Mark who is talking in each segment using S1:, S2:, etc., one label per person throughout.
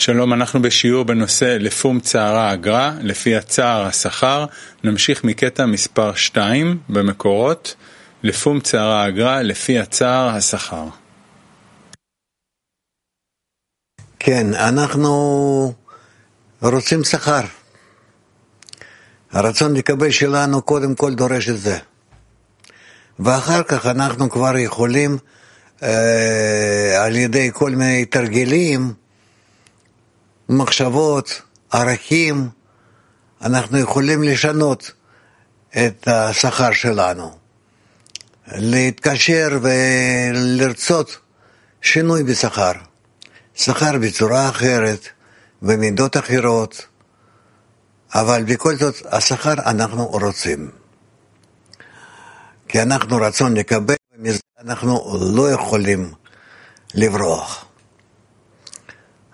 S1: שלום, אנחנו בשיעור בנושא לפום צערה אגרה, לפי הצער השכר. נמשיך מקטע מספר 2 במקורות, לפום צערה אגרה, לפי הצער השכר.
S2: כן, אנחנו רוצים שכר. הרצון לקבל שלנו קודם כל דורש את זה. ואחר כך אנחנו כבר יכולים אה, על ידי כל מיני תרגילים, מחשבות, ערכים, אנחנו יכולים לשנות את השכר שלנו. להתקשר ולרצות שינוי בשכר. שכר בצורה אחרת, במידות אחרות, אבל בכל זאת השכר אנחנו רוצים. כי אנחנו רצון לקבל, ומזה אנחנו לא יכולים לברוח.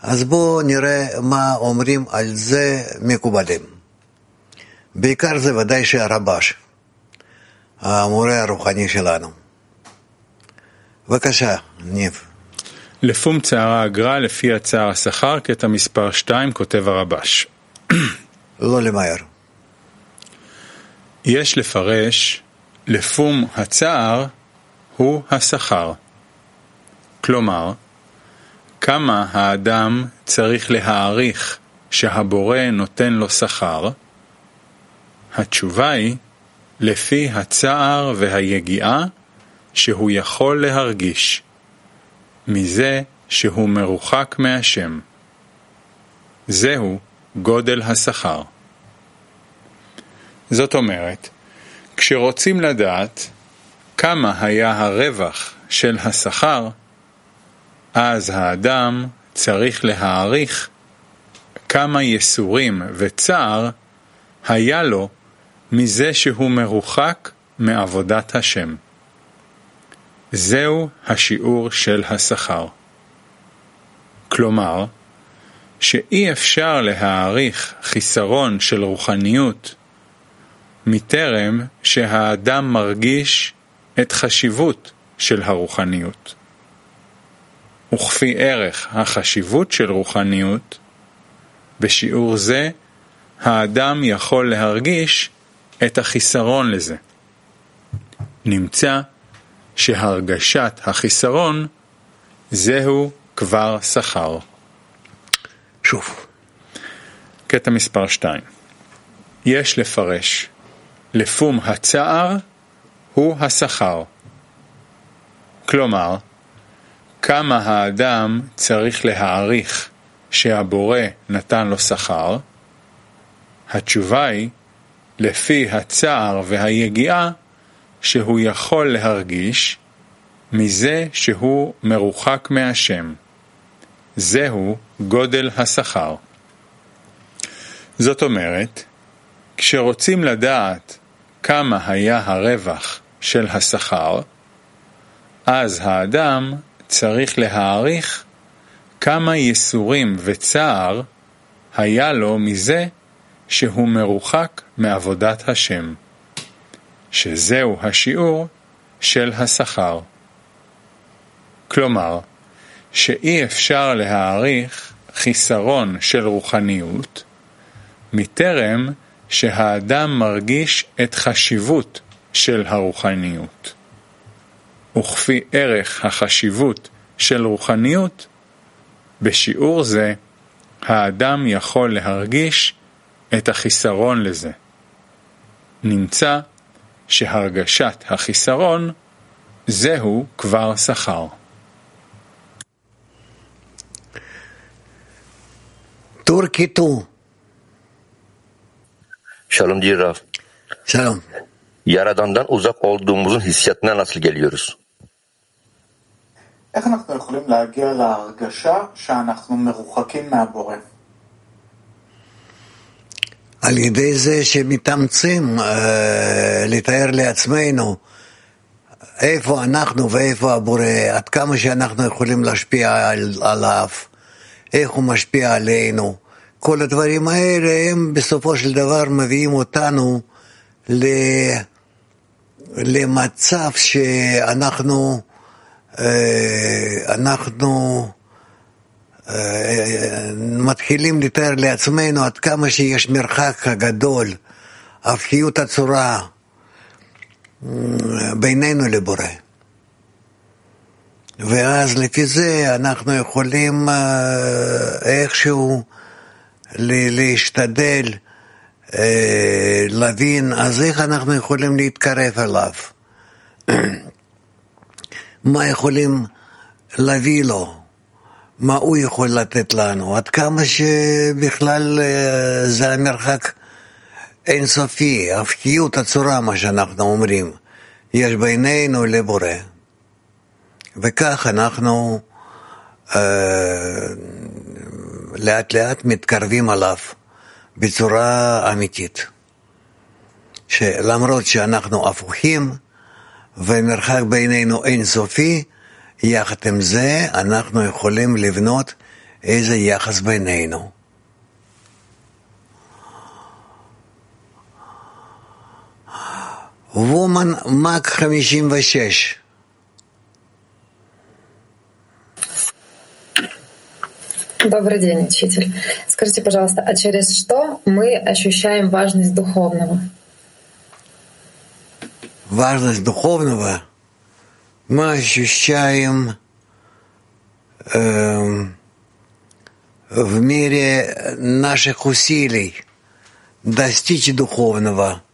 S2: אז בואו נראה מה אומרים על זה מקובלים. בעיקר זה ודאי שהרבש, המורה הרוחני שלנו. בבקשה, ניב.
S1: לפום צערה אגרה, לפי הצער השכר, קטע מספר 2, כותב הרבש.
S2: לא למהר.
S1: יש לפרש לפום הצער הוא השכר. כלומר, כמה האדם צריך להעריך שהבורא נותן לו שכר? התשובה היא, לפי הצער והיגיעה שהוא יכול להרגיש, מזה שהוא מרוחק מהשם. זהו גודל השכר. זאת אומרת, כשרוצים לדעת כמה היה הרווח של השכר, אז האדם צריך להעריך כמה ייסורים וצער היה לו מזה שהוא מרוחק מעבודת השם. זהו השיעור של השכר. כלומר, שאי אפשר להעריך חיסרון של רוחניות מטרם שהאדם מרגיש את חשיבות של הרוחניות. וכפי ערך החשיבות של רוחניות, בשיעור זה האדם יכול להרגיש את החיסרון לזה. נמצא שהרגשת החיסרון זהו כבר שכר.
S2: שוב.
S1: קטע מספר 2 יש לפרש לפום הצער הוא השכר. כלומר, כמה האדם צריך להעריך שהבורא נתן לו שכר? התשובה היא, לפי הצער והיגיעה שהוא יכול להרגיש מזה שהוא מרוחק מהשם. זהו גודל השכר. זאת אומרת, כשרוצים לדעת כמה היה הרווח של השכר, אז האדם צריך להעריך כמה ייסורים וצער היה לו מזה שהוא מרוחק מעבודת השם, שזהו השיעור של השכר. כלומר, שאי אפשר להעריך חיסרון של רוחניות, מטרם שהאדם מרגיש את חשיבות של הרוחניות. וכפי ערך החשיבות של רוחניות, בשיעור זה האדם יכול להרגיש את החיסרון לזה. נמצא שהרגשת החיסרון זהו כבר שכר.
S2: טור קיטור.
S3: Diyor Rav.
S2: שלום.
S3: Yaradandan uzak olduğumuzun hissiyatına nasıl geliyoruz?
S4: איך אנחנו יכולים להגיע להרגשה שאנחנו מרוחקים מהבורא?
S2: על ידי זה שמתאמצים אה, לתאר לעצמנו איפה אנחנו ואיפה הבורא, עד כמה שאנחנו יכולים להשפיע על, עליו, איך הוא משפיע עלינו. כל הדברים האלה הם בסופו של דבר מביאים אותנו ל... למצב שאנחנו אנחנו מתחילים לתאר לעצמנו עד כמה שיש מרחק גדול, הפכיות הצורה בינינו לבורא. ואז לפי זה אנחנו יכולים איכשהו להשתדל להבין, אז איך אנחנו יכולים להתקרב אליו? מה יכולים להביא לו? מה הוא יכול לתת לנו? עד כמה שבכלל זה המרחק אינסופי, הפכיות הצורה, מה שאנחנו אומרים, יש בינינו לבורא. וכך אנחנו אה, לאט לאט מתקרבים עליו בצורה אמיתית. שלמרות שאנחנו הפוכים ומרחק בינינו אינסופי, יחד עם זה אנחנו יכולים לבנות איזה יחס בינינו. וומן מק 56
S5: Добрый день, учитель. Скажите, пожалуйста, а через что мы ощущаем важность духовного?
S2: Важность духовного мы ощущаем э, в мере наших усилий достичь духовного,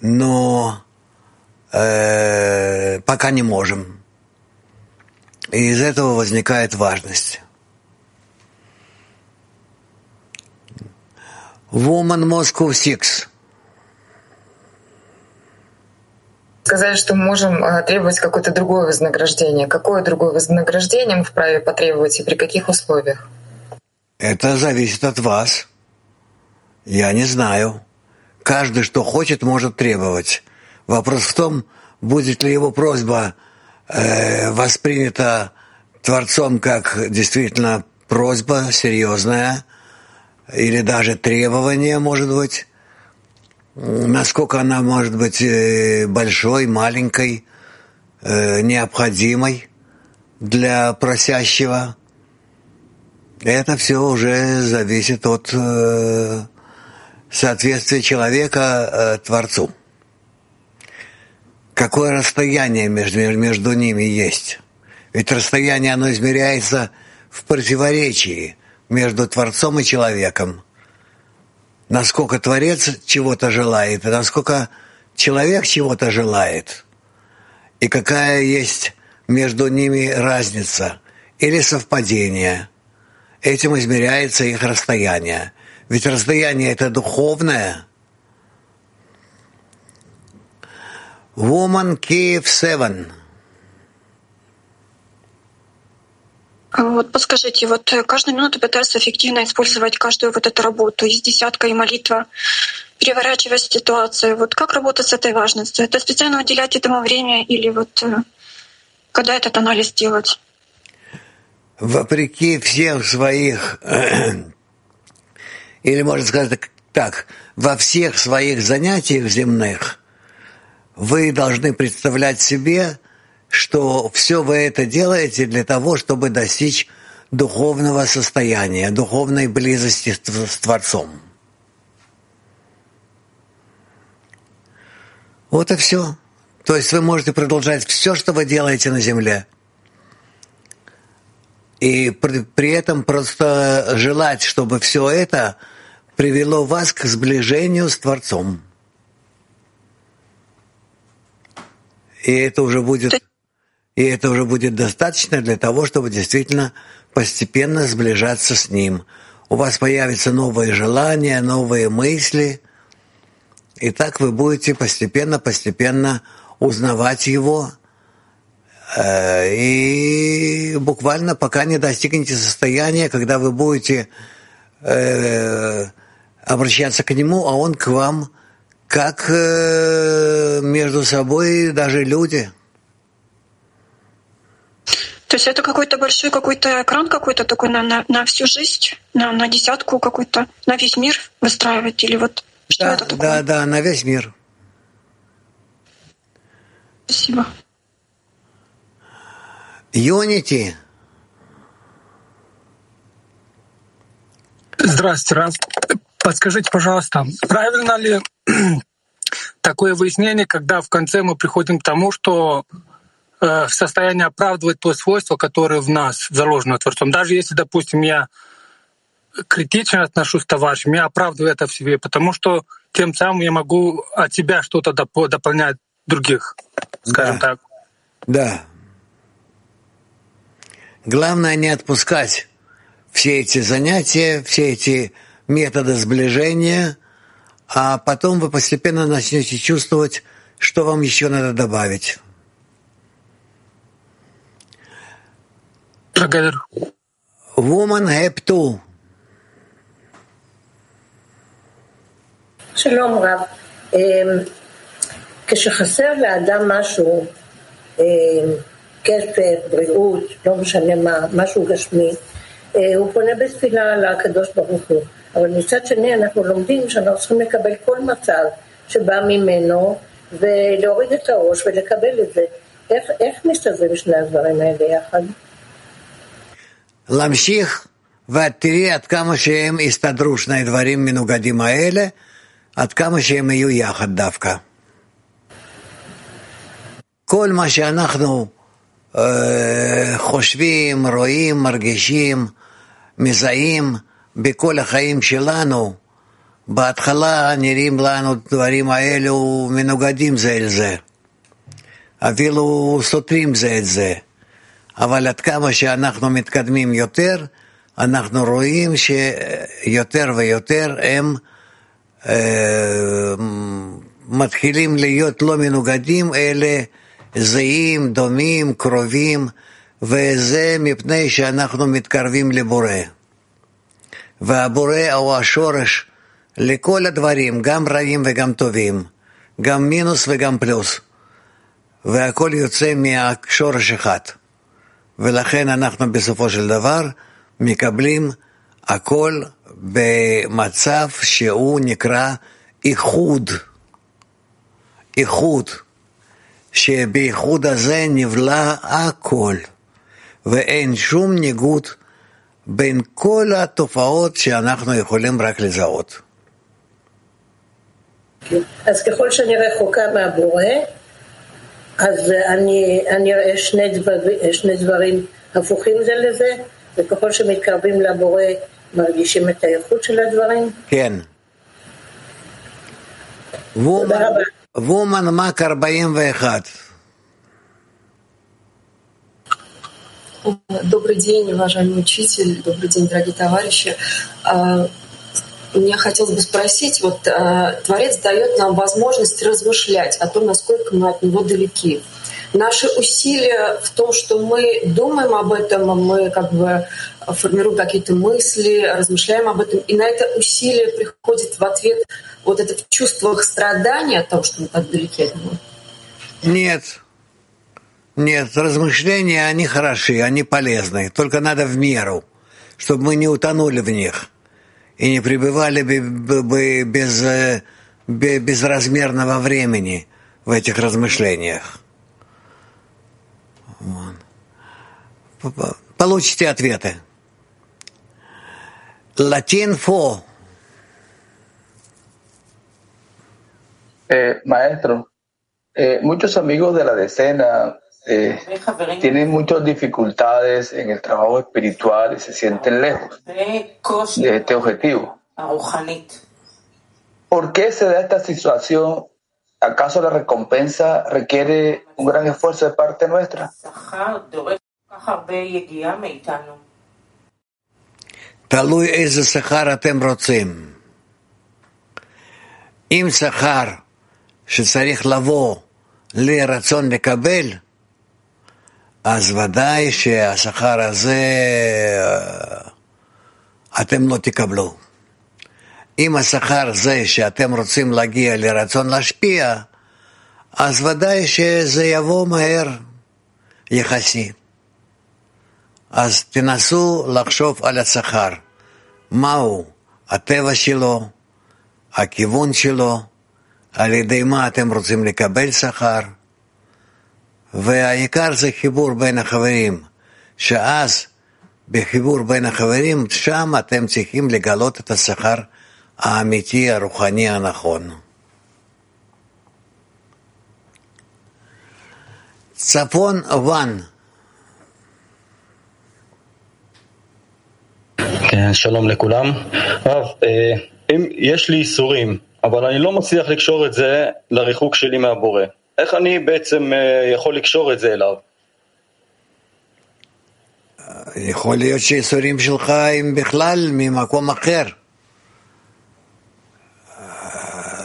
S2: но э, пока не можем. И из этого возникает важность. Woman Moscow Six.
S5: Сказали, что мы можем э, требовать какое-то другое вознаграждение. Какое другое вознаграждение мы вправе потребовать и при каких условиях?
S2: Это зависит от вас. Я не знаю. Каждый, что хочет, может требовать. Вопрос в том, будет ли его просьба э, воспринята Творцом как действительно просьба серьезная, или даже требование, может быть, насколько она может быть э, большой, маленькой, э, необходимой для просящего. Это все уже зависит от э, соответствия человека Творцу. Какое расстояние между, между ними есть? Ведь расстояние, оно измеряется в противоречии – между Творцом и человеком. Насколько Творец чего-то желает, и насколько человек чего-то желает. И какая есть между ними разница или совпадение. Этим измеряется их расстояние. Ведь расстояние это духовное. Woman Kiev 7.
S6: Вот подскажите, вот э, каждую минуту пытаются эффективно использовать каждую вот эту работу из десятка и молитва, переворачивая ситуацию. Вот как работать с этой важностью? Это специально уделять этому время или вот э, когда этот анализ делать?
S2: Вопреки всех своих, или можно сказать так, во всех своих занятиях земных вы должны представлять себе, что все вы это делаете для того, чтобы достичь духовного состояния, духовной близости с Творцом. Вот и все. То есть вы можете продолжать все, что вы делаете на земле. И при, этом просто желать, чтобы все это привело вас к сближению с Творцом. И это уже будет и это уже будет достаточно для того, чтобы действительно постепенно сближаться с Ним. У вас появятся новые желания, новые мысли, и так вы будете постепенно-постепенно узнавать Его, э, и буквально пока не достигнете состояния, когда вы будете э, обращаться к Нему, а Он к вам, как э, между собой даже люди –
S6: то есть это какой-то большой какой-то экран какой-то такой на, на, на всю жизнь, на, на десятку какой-то, на весь мир выстраивать или вот что
S2: да,
S6: это такое?
S2: Да, да, на весь мир.
S6: Спасибо.
S2: Unity.
S7: Здравствуйте, Рас. Подскажите, пожалуйста, правильно ли такое выяснение, когда в конце мы приходим к тому, что в состоянии оправдывать то свойство, которое в нас заложено Творцом. Даже если, допустим, я критично отношусь к товарищам, я оправдываю это в себе, потому что тем самым я могу от себя что-то доп- дополнять других, скажем
S2: Да.
S7: так.
S2: Да. Главное не отпускать все эти занятия, все эти методы сближения, а потом вы постепенно начнете чувствовать, что вам еще надо добавить.
S7: अगर
S2: women have to
S8: שלום רב, אמ, כשחסר לאדם משהו, אמ, כסף, בריאות, לא משנה מה, משהו גשמי, אה, הוא פונה בתפילה לקדוש ברוך הוא. אבל מצד שני אנחנו לומדים שאנחנו צריכים לקבל כל מצב שבא ממנו ולהוריד את הראש ולקבל את זה. איך, איך מסתדרים שני הדברים האלה יחד?
S2: להמשיך ואת עד כמה שהם יסתדרו שני דברים מנוגדים האלה, עד כמה שהם יהיו יחד דווקא. כל מה שאנחנו אה, חושבים, רואים, מרגישים, מזהים בכל החיים שלנו, בהתחלה נראים לנו דברים האלו מנוגדים זה אל זה, אפילו סותרים זה את זה. אבל עד כמה שאנחנו מתקדמים יותר, אנחנו רואים שיותר ויותר הם אה, מתחילים להיות לא מנוגדים, אלא זהים, דומים, קרובים, וזה מפני שאנחנו מתקרבים לבורא. והבורא הוא השורש לכל הדברים, גם רעים וגם טובים, גם מינוס וגם פלוס, והכל יוצא מהשורש אחד. ולכן אנחנו בסופו של דבר מקבלים הכל במצב שהוא נקרא איחוד. איחוד, שבאיחוד הזה נבלע הכל, ואין שום ניגוד בין כל התופעות שאנחנו יכולים רק לזהות.
S8: אז ככל שאני רחוקה מהבורא, אז אני, אני אראה שני, דבר, שני דברים הפוכים זה לזה, וככל שמתקרבים לבורא מרגישים את האיכות של הדברים.
S2: כן. וומן,
S8: רבה.
S2: וומן מק 41.
S9: Добрый день, уважаемый учитель, добрый день, дорогие товарищи. А, Мне хотелось бы спросить, вот а, Творец дает нам возможность размышлять о том, насколько мы от Него далеки. Наши усилия в том, что мы думаем об этом, мы как бы формируем какие-то мысли, размышляем об этом, и на это усилие приходит в ответ вот это в страдания от того, что мы так далеки от Него.
S2: Нет. Нет, размышления, они хороши, они полезны. Только надо в меру, чтобы мы не утонули в них и не пребывали бы, без, э, бе- безразмерного времени в этих размышлениях. Вот. Получите ответы. Латин фо.
S10: Eh, maestro, eh, muchos amigos de la decena eh,
S4: וחברים,
S10: tienen muchas dificultades en el trabajo espiritual y se sienten lejos
S4: וקושי
S10: de este objetivo.
S4: הרוחנית.
S10: ¿Por qué se da esta situación? ¿Acaso la recompensa requiere un gran esfuerzo de parte nuestra?
S4: שכר דורש כל כך הרבה יגיעה מאיתנו.
S2: תלוי איזה שכר אתם רוצים. אם שכר שצריך לבוא לרצון לקבל, אז ודאי שהשכר הזה אה, אתם לא תקבלו. אם השכר זה שאתם רוצים להגיע לרצון להשפיע, אז ודאי שזה יבוא מהר יחסי. אז תנסו לחשוב על השכר. מהו הטבע שלו, הכיוון שלו, על ידי מה אתם רוצים לקבל שכר, והעיקר זה חיבור בין החברים, שאז בחיבור בין החברים, שם אתם צריכים לגלות את השכר האמיתי, הרוחני הנכון. צפון וואן,
S11: כן, שלום לכולם. הרב, אה, אם יש לי איסורים, אבל אני לא מצליח לקשור את זה לריחוק שלי מהבורא, איך אני בעצם אה, יכול לקשור את זה אליו?
S2: יכול להיות שהייסורים שלך הם בכלל ממקום אחר.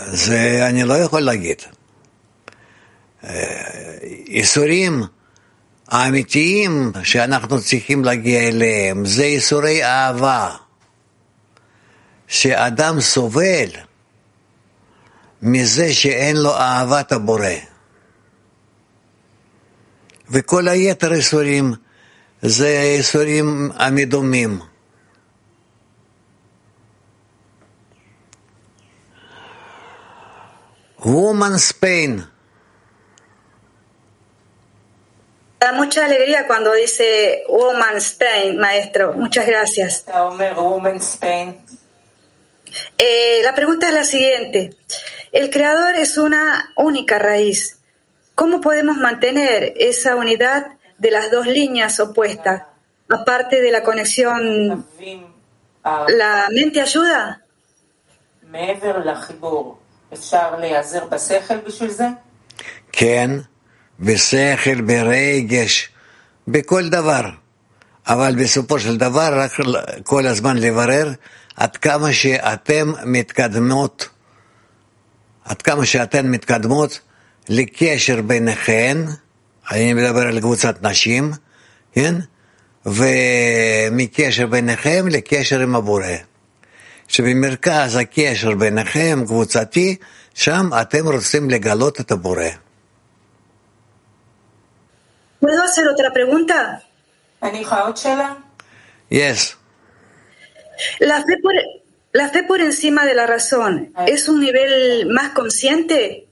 S2: זה אני לא יכול להגיד. ייסורים האמיתיים שאנחנו צריכים להגיע אליהם זה ייסורי אהבה. שאדם סובל מזה שאין לו אהבת הבורא. וכל היתר ייסורים זה ייסורים המדומים. Woman Spain.
S12: Da mucha alegría cuando dice Woman Spain, maestro. Muchas gracias. Eh, la pregunta es la siguiente. El creador es una única raíz. ¿Cómo podemos mantener esa unidad de las dos líneas opuestas? Aparte de la conexión, ¿la mente ayuda?
S2: כן, בשכל, ברגש, בכל דבר. אבל בסופו של דבר רק כל הזמן לברר עד כמה שאתם מתקדמות, עד כמה שאתן מתקדמות לקשר ביניכן, אני מדבר על קבוצת נשים, כן? ומקשר ביניכם לקשר עם הבורא. שבמרכז הקשר ביניכם, קבוצתי, שם אתם רוצים לגלות את הבורא.
S12: ¿Puedo hacer otra pregunta?
S2: Yes.
S12: La fe por, la fe por encima de la razón es un nivel más consciente.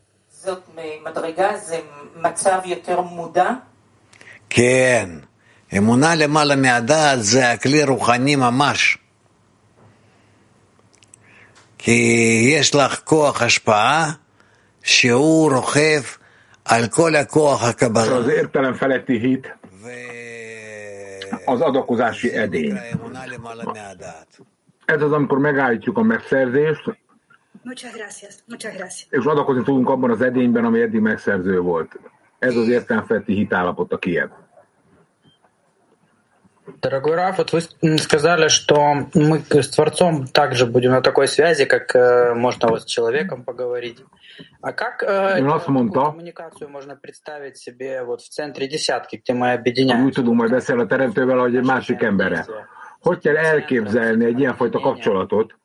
S2: כן, אמונה למעלה מהדעת זה הכלי רוחני ממש. כי יש לך כוח השפעה שהוא רוכב על כל הכוח הקבלה.
S13: Az értelem feletti hit az adakozási edény. Ez az, amikor megállítjuk a megszerzést,
S12: Muchas gracias, muchas gracias.
S13: és adakozni tudunk abban az edényben, ami eddig megszerző volt. Ez az értelem feletti hitállapot a Kiev.
S14: Дорогой Раф, вот вы сказали, что мы с Творцом также будем на такой связи, как э, можно вот с человеком поговорить. А как э, эту
S13: mondta,
S14: коммуникацию можно представить себе вот в центре десятки, где мы объединяем?
S13: úgy tudunk majd beszélni a teremtővel, hogy egy másik emberre. Hogy kell elképzelni egy ilyenfajta kapcsolatot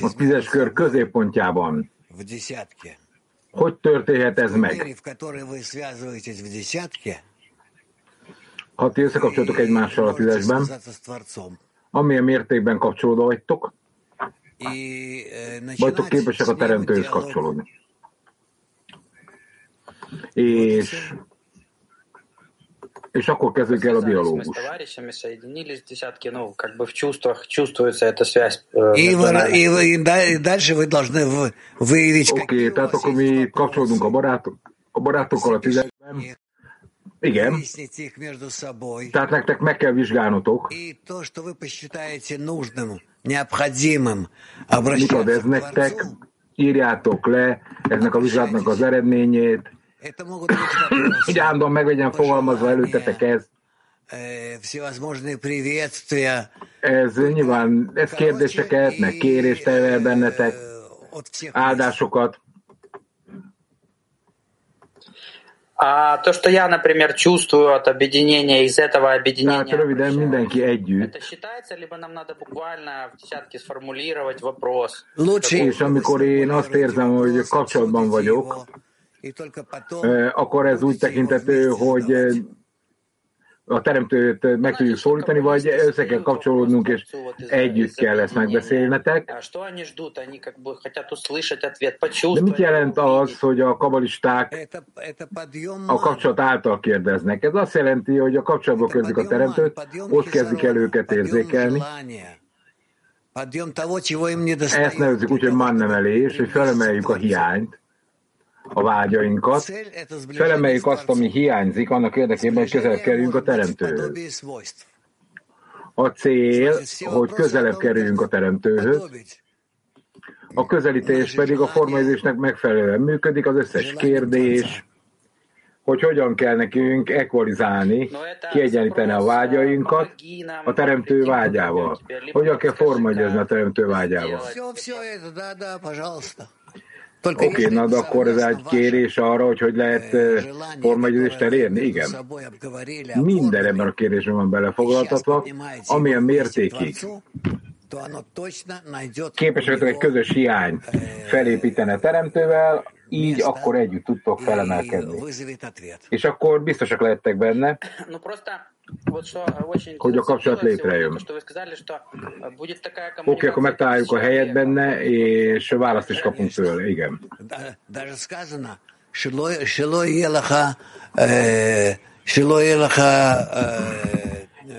S13: a tízes kör középpontjában? Hogy történhet ez meg? Ha ti összekapcsolatok egymással a tízesben, amilyen mértékben kapcsolódva vagytok, vagytok képesek a teremtőhöz kapcsolódni. És és akkor kezdünk el a dialógus.
S2: И, и, и дальше вы должны выявить...
S13: Oké, okay, tehát akkor mi kapcsolódunk a, barátok, a barátokkal a tizedben. Igen. Tehát nektek meg kell vizsgálnotok. Mit ad ez nektek? Írjátok le ennek a vizsgálatnak az eredményét.
S2: это могут быть вопросы,
S13: hogy állandóan meg legyen fogalmazva előttetek ez.
S2: э, всевозможные приветствия
S13: Ez nyilván, ez kérdéseket, meg kérést tevel bennetek,
S2: от всех
S13: áldásokat.
S14: А то, что я, например, чувствую от объединения, из этого
S13: Tehát
S14: объединения,
S13: röviden mindenki együtt,
S14: это считается, либо нам надо буквально в десятке сформулировать вопрос?
S2: Лучше
S13: és amikor én azt érzem, hogy kapcsolatban vagyok, akkor ez úgy tekintető, hogy a teremtőt meg tudjuk szólítani, vagy össze kell kapcsolódnunk, és együtt kell ezt megbeszélnetek. De mit jelent az, hogy a kabalisták a kapcsolat által kérdeznek? Ez azt jelenti, hogy a kapcsolatba kezdik a teremtőt, ott kezdik el őket érzékelni. Ezt nevezzük úgy, hogy mannemelés, hogy felemeljük a hiányt, a vágyainkat, felemeljük azt, ami hiányzik, annak érdekében, hogy közelebb kerüljünk a Teremtőhöz. A cél, hogy közelebb kerüljünk a Teremtőhöz, a közelítés pedig a formalizésnek megfelelően működik, az összes kérdés, hogy hogyan kell nekünk ekvalizálni, kiegyenlíteni a vágyainkat a teremtő vágyával. Hogyan kell formagyozni a teremtő vágyával. Oké, okay, na de akkor ez egy kérés arra, hogy hogy lehet formagyozást elérni? Igen. Minden ebben a kérdésben van belefoglaltatva, amilyen mértékig képesek egy közös hiány felépíteni a teremtővel, így akkor együtt tudtok felemelkedni. És akkor biztosak lehettek benne, hogy a kapcsolat létrejön. Oké, okay, akkor megtaláljuk a helyet benne, és választ is kapunk tőle, igen.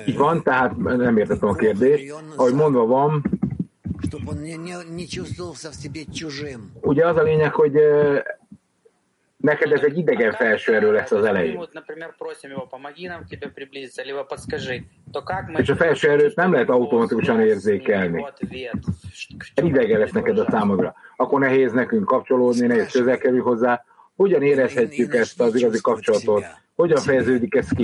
S13: Így van, tehát nem értettem a kérdést. Ahogy mondva van, ugye az a lényeg, hogy neked ez egy idegen felső erő lesz az elején. És a felső erőt nem lehet automatikusan érzékelni. Idegen lesz neked a számodra. Akkor nehéz nekünk kapcsolódni, nehéz közel kerül hozzá. Hogyan érezhetjük ezt az igazi kapcsolatot? Hogyan fejeződik ez ki?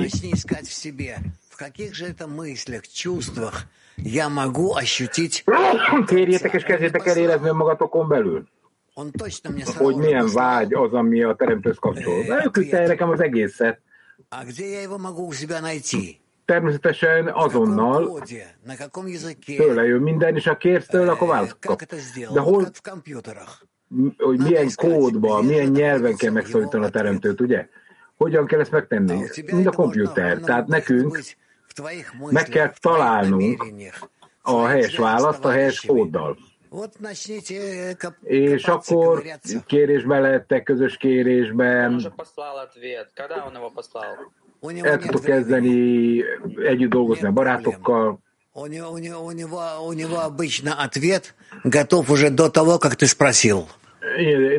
S13: Kérjétek és kezdjétek el érezni magatokon belül hogy milyen vágy az, ami a teremtőz kapcsol. Ők küldte nekem az egészet. Természetesen azonnal tőle jön minden, és ha kérsz tőle, akkor választ kap. De hol, hogy milyen kódban, milyen nyelven kell megszólítani a teremtőt, ugye? Hogyan kell ezt megtenni? Mind a komputer. Tehát nekünk meg kell találnunk a helyes választ a helyes kóddal. És akkor kérésben lettek, közös kérésben. El tudtok kezdeni együtt dolgozni a barátokkal.
S2: У него, у, него, у, него, у него обычно ответ готов уже до того, как ты спросил.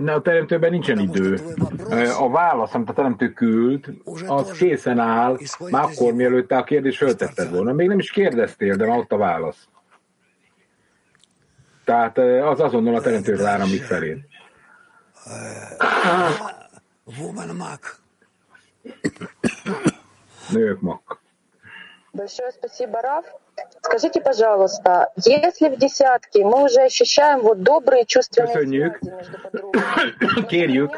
S13: A teremtőben nincsen idő. A válasz, amit a teremtő küld, az készen áll, már akkor, mielőtt te a kérdést föltetted volna. Még nem is kérdeztél, de már ott a válasz. Tehát az azonnal a teremtőre áramlik felé. Nők mak.
S15: Большое спасибо, Раф. Скажите, пожалуйста, если в десятке мы уже ощущаем вот добрые чувственные связи между подругами,
S13: Kérjük,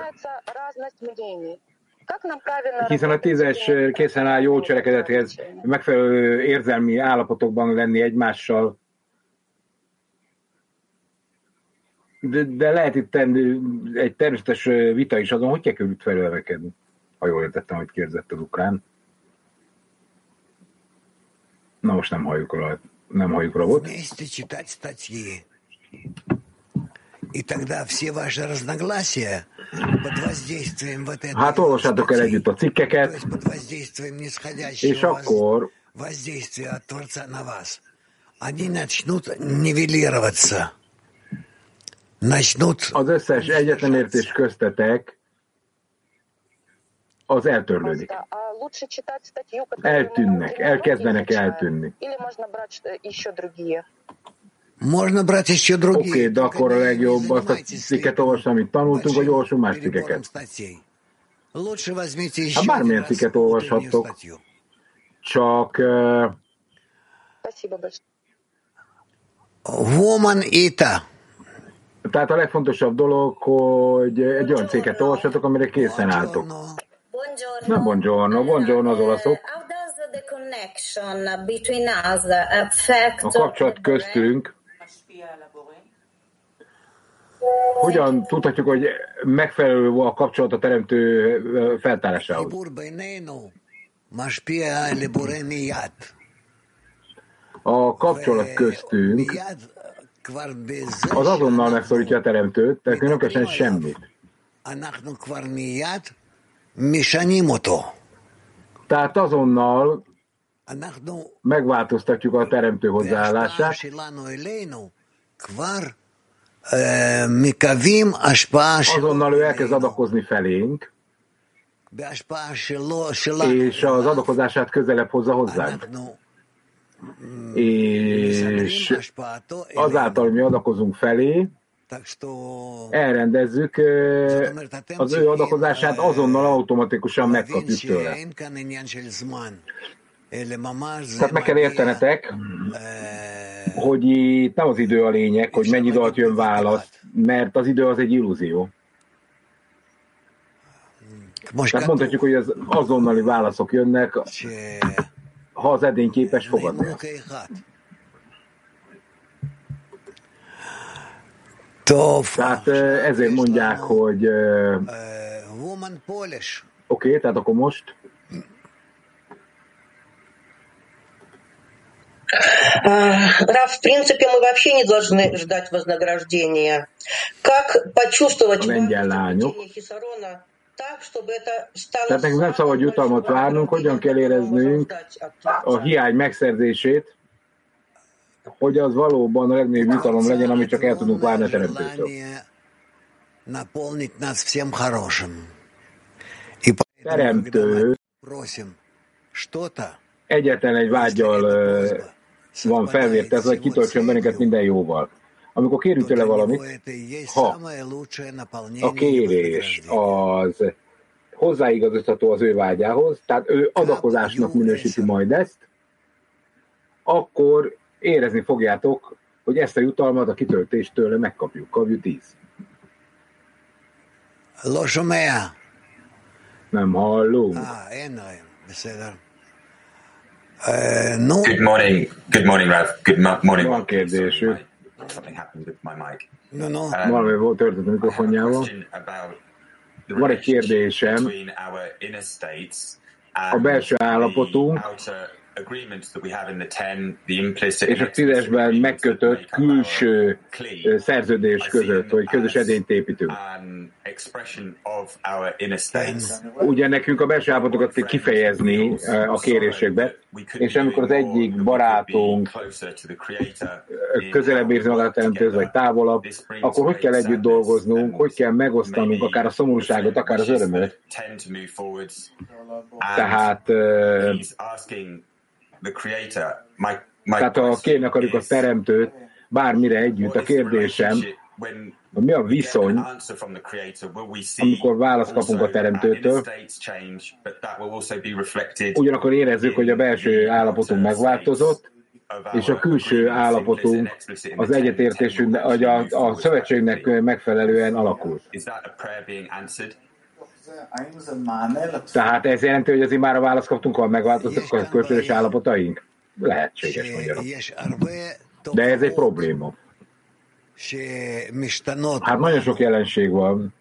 S13: hiszen a tízes készen áll jó cselekedethez, megfelelő érzelmi állapotokban lenni egymással, De, de lehet itt tenni egy természetes vita is azon, hogy kell körült felelvekedni, ha jól értettem, hogy kérdezett az ukrán. Na most nem halljuk a, nem halljuk robot. Hát olvassátok el együtt a cikkeket, és akkor
S2: они начнут нивелироваться.
S13: Az összes egyetemértés köztetek az eltörlődik. Eltűnnek, elkezdenek eltűnni.
S2: Можно брать еще другие.
S13: Oké, okay, de akkor a legjobb azt a cikket olvasni, amit tanultunk, vagy olvasunk más cikkeket. Hát bármilyen cikket olvashattok, csak uh,
S2: Woman Ita.
S13: Tehát a legfontosabb dolog, hogy egy olyan céget olvassatok, amire készen álltok. Nem buongiorno, buongiorno az olaszok. A kapcsolat köztünk hogyan tudhatjuk, hogy megfelelő a kapcsolat a teremtő feltárásához? A kapcsolat köztünk az azonnal megszorítja a teremtőt, tehát nem kell semmit. Tehát azonnal megváltoztatjuk a teremtő hozzáállását, azonnal ő elkezd adakozni felénk, és az adakozását közelebb hozza hozzánk. És azáltal, mi adakozunk felé, elrendezzük az ő adakozását, azonnal automatikusan megkapjuk tőle. Tehát meg kell értenetek, hogy itt nem az idő a lényeg, hogy mennyi idő alatt jön válasz, mert az idő az egy illúzió. Tehát mondhatjuk, hogy az azonnali válaszok jönnek, ha az edény képes fogadni. Tehát ezért mondják, hogy oké, okay, tehát akkor most
S16: Раф, в принципе, мы вообще не должны ждать вознаграждения. Как почувствовать
S13: Хисарона tehát nekünk nem szabad jutalmat várnunk, hogyan kell éreznünk a hiány megszerzését, hogy az valóban a legnagyobb jutalom legyen, amit csak el tudunk várni a teremtőtől. Teremtő egyetlen egy vágyal van felvértezve, hogy kitöltsön bennünket minden jóval. Amikor kérünk tőle valamit, ha a kérés az hozzáigazítható az ő vágyához, tehát ő adakozásnak minősíti majd ezt, akkor érezni fogjátok, hogy ezt a jutalmat a kitöltéstől megkapjuk. Kapjuk tíz. Nem hallunk.
S17: Good morning, good morning, Rav. Good morning.
S13: Van kérdésük.
S17: Something happened with my mic.
S2: No, no.
S17: Um,
S13: Valami volt történt a mikrofonjával. Van egy kérdésem. A belső állapotunk és a tízesben megkötött külső szerződés között, hogy közös edényt építünk. Ugye nekünk a belső állapotokat kell kifejezni a kérésekbe, és amikor az egyik barátunk közelebb érzi magát a teremtőz, vagy távolabb, akkor hogy kell együtt dolgoznunk, hogy kell megosztanunk akár a szomorúságot, akár az örömöt. Tehát tehát ha kérni akarjuk a teremtőt, bármire együtt, a kérdésem, hogy mi a viszony, amikor választ kapunk a teremtőtől, ugyanakkor érezzük, hogy a belső állapotunk megváltozott, és a külső állapotunk az egyetértésünk, a, a szövetségnek megfelelően alakul. Tehát ez jelenti, hogy már a választ kaptunk, ha megváltoztak a kölcsönös állapotaink? Lehetséges magyarok. De ez egy probléma. Hát nagyon sok jelenség van,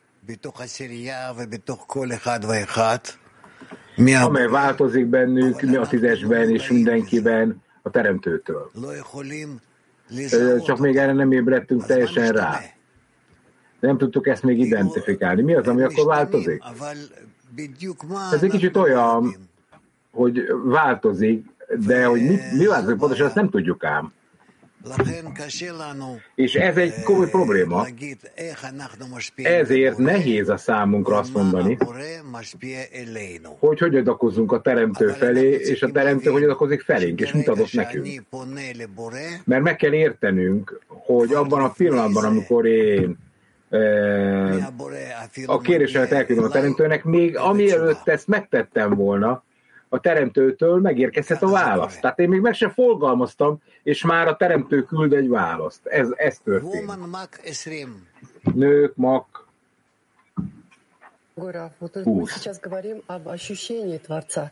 S13: amely változik bennünk, mi a tízesben és mindenkiben a teremtőtől. Csak még erre nem ébredtünk teljesen rá. Nem tudtuk ezt még identifikálni. Mi az, ami akkor változik? Ez egy kicsit olyan, hogy változik, de hogy mi, mi változik pontosan, azt nem tudjuk ám. És ez egy komoly probléma. Ezért nehéz a számunkra azt mondani, hogy hogy adakozzunk a teremtő felé, és a teremtő hogy adakozik felénk, és mit adott nekünk. Mert meg kell értenünk, hogy abban a pillanatban, amikor én a kérésemet elküldöm a teremtőnek, még amielőtt ezt megtettem volna, a teremtőtől megérkezhet a válasz. Tehát én még meg sem folgalmaztam, és már a teremtő küld egy választ. Ez, ez történt. Nők, mak,
S18: Гурав, вот мы сейчас говорим об ощущении Творца.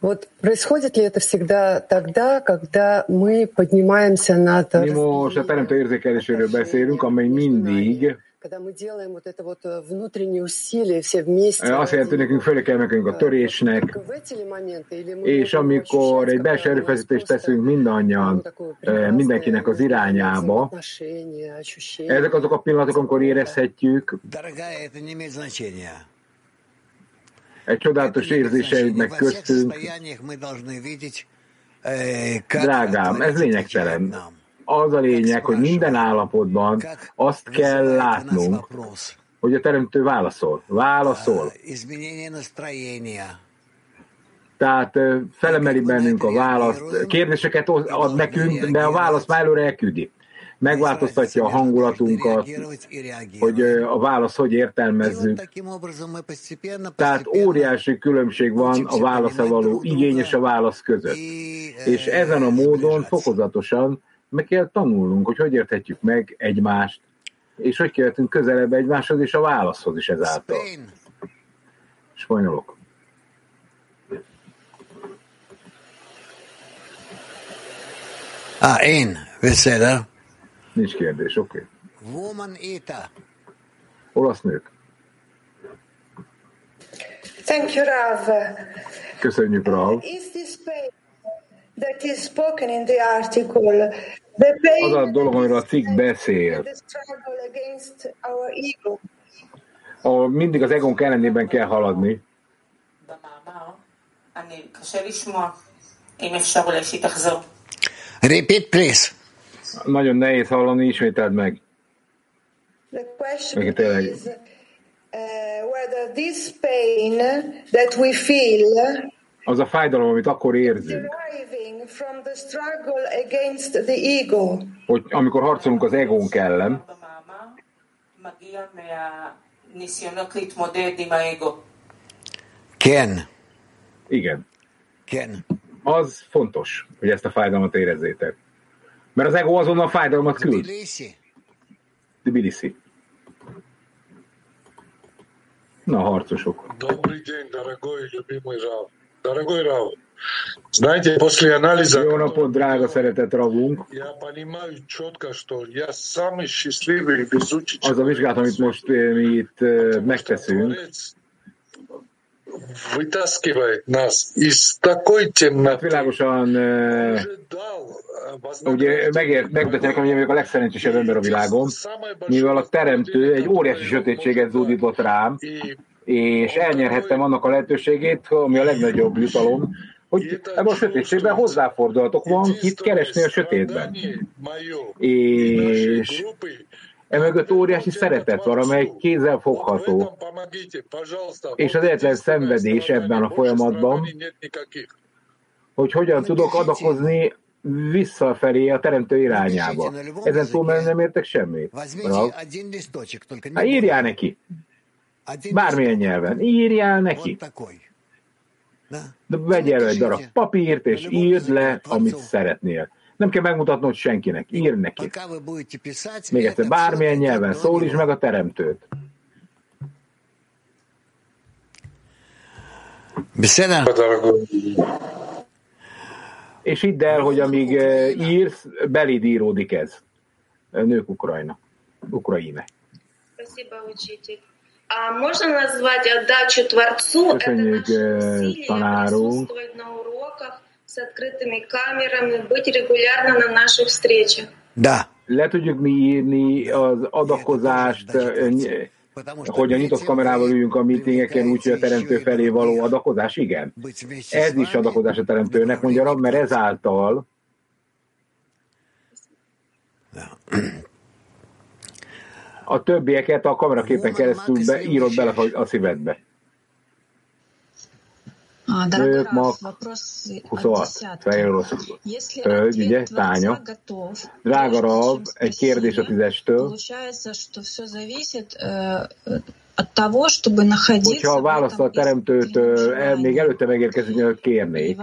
S18: Вот происходит ли это всегда тогда, когда мы поднимаемся над...
S13: Mi most a teremtő érzékeléséről beszélünk, amely mindig azt jelenti, nekünk föl kell nekünk a törésnek, és amikor egy belső erőfeszítést teszünk mindannyian, mindenkinek az irányába, ezek azok a pillanatok, amikor érezhetjük, egy csodálatos érzéseidnek köztünk. Drágám, ez lényegtelen. Az a lényeg, hogy minden állapotban azt kell látnunk, hogy a teremtő válaszol. Válaszol. Tehát felemeli bennünk a választ, kérdéseket ad nekünk, de a válasz már előre elküldi. Megváltoztatja a hangulatunkat, hogy a válasz hogy értelmezzük. Tehát óriási különbség van a válaszra való igény és a válasz között. És ezen a módon fokozatosan meg kell tanulnunk, hogy hogy érthetjük meg egymást, és hogy kerültünk közelebb egymáshoz és a válaszhoz is ezáltal. Spanyolok.
S2: Á, én, beszélek.
S13: Nincs kérdés, oké. Okay.
S2: Woman éta.
S13: Olasz nők.
S12: Thank you, Rav.
S13: Köszönjük, Rav.
S12: Is this that is spoken in the article
S13: az a dolog, amiről a cikk beszél. Ahol mindig az egónk ellenében kell haladni.
S2: Repeat, please.
S13: Nagyon nehéz hallani, ismételd meg.
S12: The question
S13: tényleg.
S12: is uh, whether this pain that we feel
S13: Az a fájdalom, amit akkor érzünk,
S12: from the struggle against the ego.
S13: hogy amikor harcolunk az egónk ellen,
S2: Ken.
S13: igen,
S2: Ken.
S13: az fontos, hogy ezt a fájdalmat érezzétek. Mert az ego azonnal fájdalmat küld.
S2: Tbilisi.
S13: Tbilisi. Na, harcosok.
S19: Добрый день, дорогой любимый Рав. Дорогой Рав, знаете, после анализа...
S13: Jó napot, drága szeretett ravunk!
S19: Я понимаю четко, что я самый счастливый и везучий
S13: Az a vizsgát, amit most eh, mi itt eh, megteszünk,
S19: Творец вытаскивает нас из такой
S13: hát
S19: темноты.
S13: világosan eh, ugye megért, megbetegek, hogy én vagyok a legszerencsésebb ember a világon, mivel a teremtő egy óriási sötétséget zúdított rám, és elnyerhettem annak a lehetőségét, ami a legnagyobb jutalom, hogy ebben a sötétségben hozzáfordulhatok, van kit keresni a sötétben. És Emögött e óriási szeretet van, amely kézzel fogható. És az egyetlen szenvedés ebben a folyamatban, hogy hogyan tudok adakozni visszafelé a teremtő irányába. Ezen túl nem értek semmit. Hát írjál neki. Bármilyen nyelven. Írjál neki. De vegyél elő egy darab papírt, és írd le, amit szeretnél. Nem kell megmutatnod senkinek, ír neki. Még egyszer, bármilyen nyelven szólíts meg a teremtőt. És hidd el, hogy amíg eh, írsz, beléd íródik ez. Nők Ukrajna.
S20: Ukrajina. Köszönöm, А можно назвать отдачу Творцу это
S13: Köszönjük,
S20: наше
S13: eh,
S20: усилие
S13: tanárunk.
S20: присутствовать на уроках с открытыми камерами, быть регулярно на наших встречах?
S2: Да.
S13: Le tudjuk mi írni az adakozást, eh, ny- hogy a nyitott kamerával üljünk a meetingeken, úgyhogy a teremtő felé való adakozás? Igen. Ez is adakozás a teremtőnek, mondja Rab, mert ezáltal a többieket a kameraképen keresztül be, írod bele a szívedbe. Nők, mag, 26, fehér orosz. Hölgy, ugye, tánya. Drága
S21: rab,
S13: egy kérdés a tízestől. Hogyha a választ a teremtőt el, még előtte megérkezni, hogy kérnék,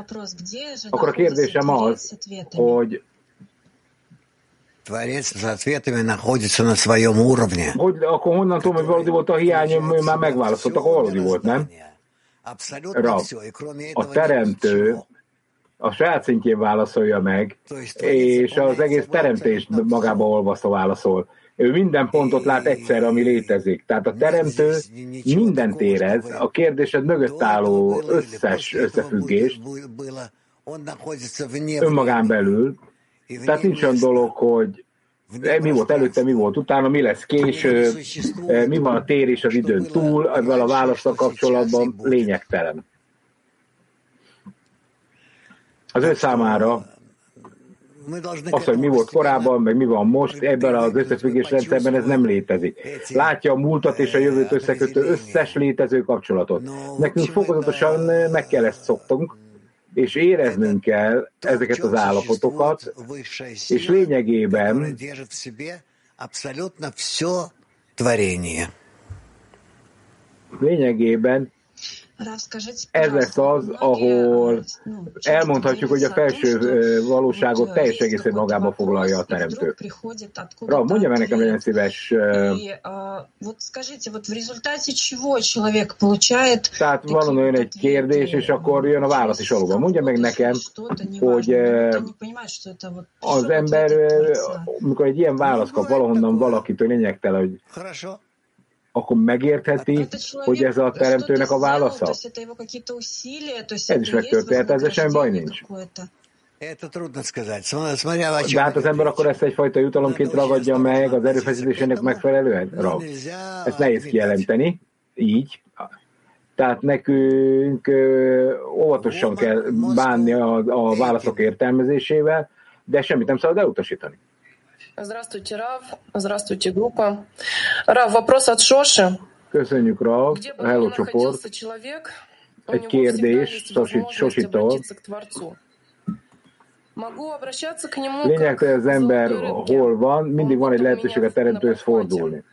S13: akkor a kérdésem az, hogy hogy, akkor honnan tudom, hogy valódi volt a hiányom, ő már megválaszolt, akkor a teremtő a saját szintjén válaszolja meg, és az egész teremtés magába olvasztva válaszol. Ő minden pontot lát egyszer, ami létezik. Tehát a teremtő mindent érez, a kérdésed mögött álló összes összefüggést önmagán belül, tehát nincs olyan dolog, hogy mi volt előtte, mi volt utána, mi lesz később, mi van a tér és az időn túl, ezzel a választal kapcsolatban lényegtelen. Az ő számára az, hogy mi volt korábban, meg mi van most, ebben az összefüggés rendszerben ez nem létezik. Látja a múltat és a jövőt összekötő összes létező kapcsolatot. Nekünk fokozatosan meg kell ezt szoktunk, és éreznünk kell ezeket az állapotokat, és lényegében lényegében ez lesz az, ahol elmondhatjuk, hogy a felső valóságot teljes egészében magába foglalja a teremtő. Ra, mondja meg nekem, legyen szíves. Tehát van olyan egy kérdés, és akkor jön a válasz is valóban. Mondja meg nekem, hogy az ember, amikor egy ilyen válasz kap valahonnan valakitől lényegtelen, hogy akkor megértheti, hogy ez a teremtőnek a válasza? Ez is megtörtént, ezzel semmi baj nincs. De hát az ember akkor ezt egyfajta jutalomként ragadja meg az erőfeszítésének megfelelően? Rag. Ezt nehéz kijelenteni, így. Tehát nekünk óvatosan kell bánni a, a válaszok értelmezésével, de semmit nem szabad elutasítani.
S22: Здравствуйте, Рав. Здравствуйте, группа. Рав, вопрос от Шоши.
S13: Köszönjük, Rav. Hello, csoport. Egy kérdés Sositól. Lényeg, hogy az ember hol van, mindig van egy lehetőség a teremtőhöz fordulni.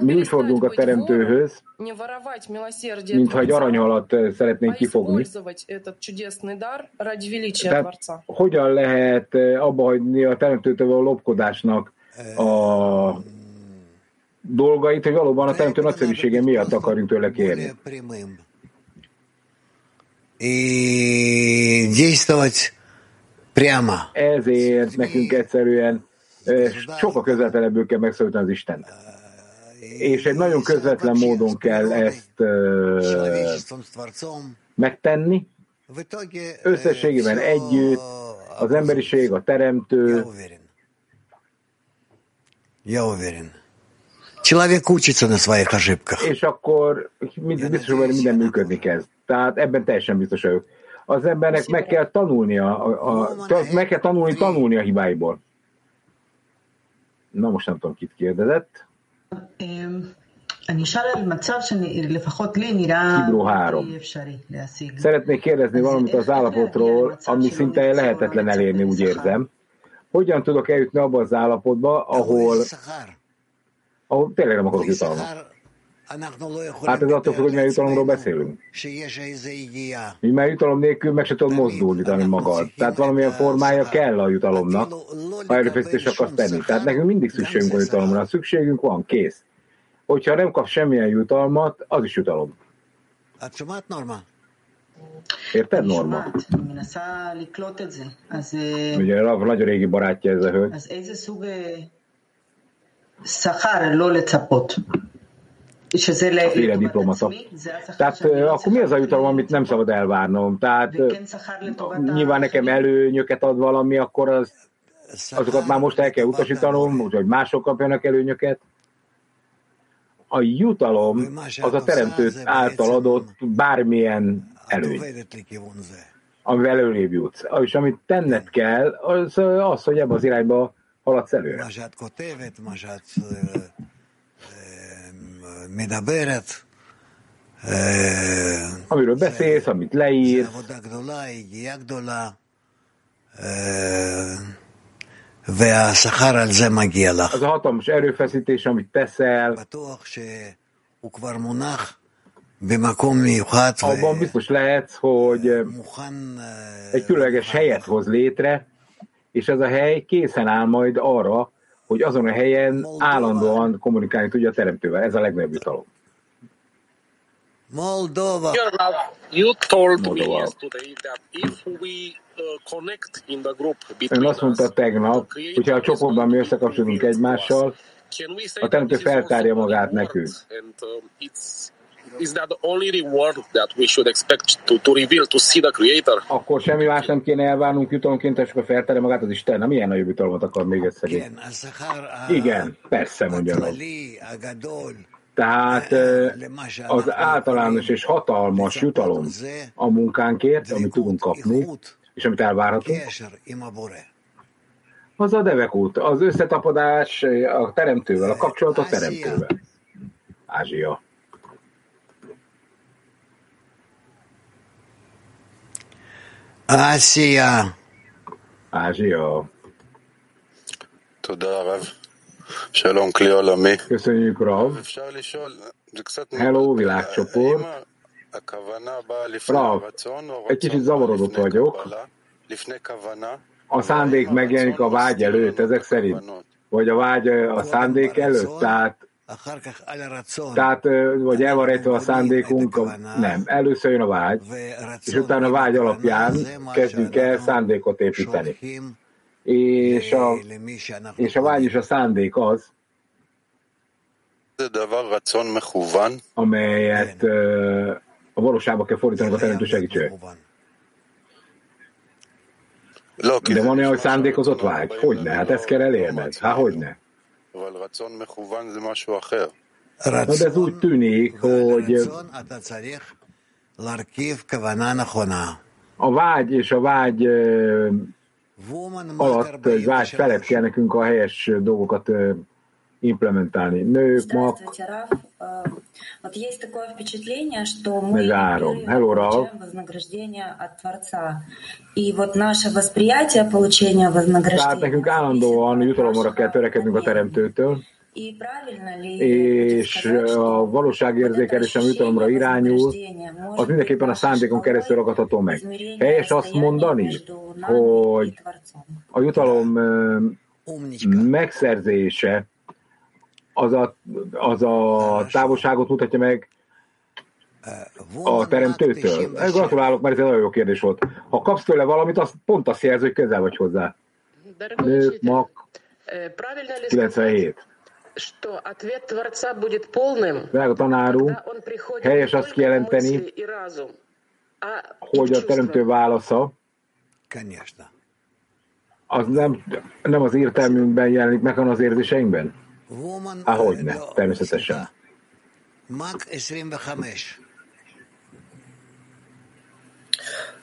S13: Mi úgy fordulunk a teremtőhöz, mintha egy aranyhalat szeretnénk kifogni. Tehát hogyan lehet abba hagyni a teremtőtől a lopkodásnak a dolgait, hogy valóban a teremtő nagyszerűsége miatt akarjunk tőle kérni. Ezért nekünk egyszerűen sokkal közeltenebből kell megszólítani az Istent és egy nagyon közvetlen módon kell ezt megtenni. Összességében együtt az emberiség, a teremtő.
S2: Человек учится на своих ошибках.
S13: És akkor biztos, hogy minden működni kezd. Tehát ebben teljesen biztos vagyok. Az embernek meg kell tanulnia, a, a, meg kell tanulni, tanulni a hibáiból. Na most nem tudom, kit kérdezett. Hibró 3. Szeretnék kérdezni valamit az állapotról, ami szinte lehetetlen elérni, úgy érzem. Hogyan tudok eljutni abba az állapotba, ahol, ahol tényleg nem akarok jutalmat? Hát ez attól függ, hogy milyen jutalomról beszélünk. Mi már jutalom nélkül meg se tudod mozdulni magad. Tehát valamilyen formája kell a jutalomnak, ha erőfeszítés akarsz tenni. Tehát nekünk mindig szükségünk van jutalomra. Szükségünk van, kész. Hogyha nem kap semmilyen jutalmat, az is jutalom. Érted, Norma? Ugye Rav nagyon régi barátja ez a hölgy. Féle diplomata. Tehát akkor mi az a jutalom, amit nem szabad elvárnom? Tehát nyilván nekem előnyöket ad valami, akkor az, azokat már most el kell utasítanom, hogy mások kapjanak előnyöket. A jutalom az a teremtő által adott bármilyen előny, amivel előrébb jutsz. És amit tenned kell, az az, hogy ebbe az irányba haladsz előre. Amiről beszélsz, amit leírsz. Az a hatalmas erőfeszítés, amit teszel, abban biztos lehetsz, hogy egy különleges helyet hoz létre, és ez a hely készen áll majd arra, hogy azon a helyen állandóan kommunikálni tudja a teremtővel. Ez a legnagyobb jutalom.
S2: Moldova.
S23: You told me yesterday that if we uh, connect in the group
S13: Ön
S23: between
S13: azt mondta tegnap, hogyha a csoportban mi összekapcsolunk egymással, a teremtő feltárja magát nekünk.
S23: And it's is that the only reward that we should expect to, to reveal to see the creator?
S13: Akkor semmi más nem kéne elvárnunk jutalomként, és akkor feltárja magát az Isten. Nem ilyen nagyobb jutalmat akar még egyszer. Igen, persze, mondja. Tehát ö, az általános és hatalmas jutalom a munkánkért, amit tudunk kapni, és amit elvárhatunk, az a devekút, az összetapadás a teremtővel, a kapcsolat a teremtővel. Ázsia.
S2: Ázsia.
S13: Ázsia.
S24: Tudod, Rav. Shalom, kliolami?
S13: Köszönjük, Rav. Hello, világcsoport. Rav, egy kicsit zavarodott vagyok. A szándék megjelenik a vágy előtt, ezek szerint. Vagy a vágy a szándék előtt, tehát tehát, vagy el van rejtve a szándékunk, nem. Először jön a vágy, és utána a vágy alapján kezdünk el szándékot építeni. És a, és a vágy és a szándék az, amelyet a valóságba kell fordítanunk a teremtő segítségét. De van olyan, hogy szándékozott vágy? Hogyne? Hát ezt kell elérned. Hát hogyne? Hát ez úgy tűnik, hogy a vágy és a vágy alatt, vagy vágy felett kell nekünk a helyes dolgokat implementálni. Nők, mag,
S25: Здравствуйте, Раф. Э, Вот есть такое впечатление, что мы
S13: Mezárom.
S25: непрерывно
S13: Hello, Ralph.
S25: получаем вознаграждение от Творца. И вот наше восприятие получения
S13: Tehát
S25: вознаграждения
S13: nekünk állandóan jutalomra kell törekednünk a teremtőtől,
S25: и правильно ли
S13: és a valóságérzékelés, ami jutalomra irányul, az mindenképpen a szándékon keresztül ragadható meg. Helyes azt mondani, hogy a jutalom ö, megszerzése az a, az a távolságot mutatja meg a teremtőtől. Gratulálok, mert ez egy nagyon jó kérdés volt. Ha kapsz tőle valamit, az pont azt jelzi, hogy közel vagy hozzá. Nők, mag,
S22: Э, Правильно ли
S13: 97.
S22: что ответ Творца будет полным,
S13: Drága tanárunk,
S22: когда он приходит
S13: helyes
S22: не
S13: azt
S22: только
S13: kijelenteni,
S22: мысли и разум, а
S13: hogy a teremtő válasza az nem, nem az értelmünkben jelenik meg, hanem az érzéseinkben?
S2: Агодне, Таймис
S26: Аташем.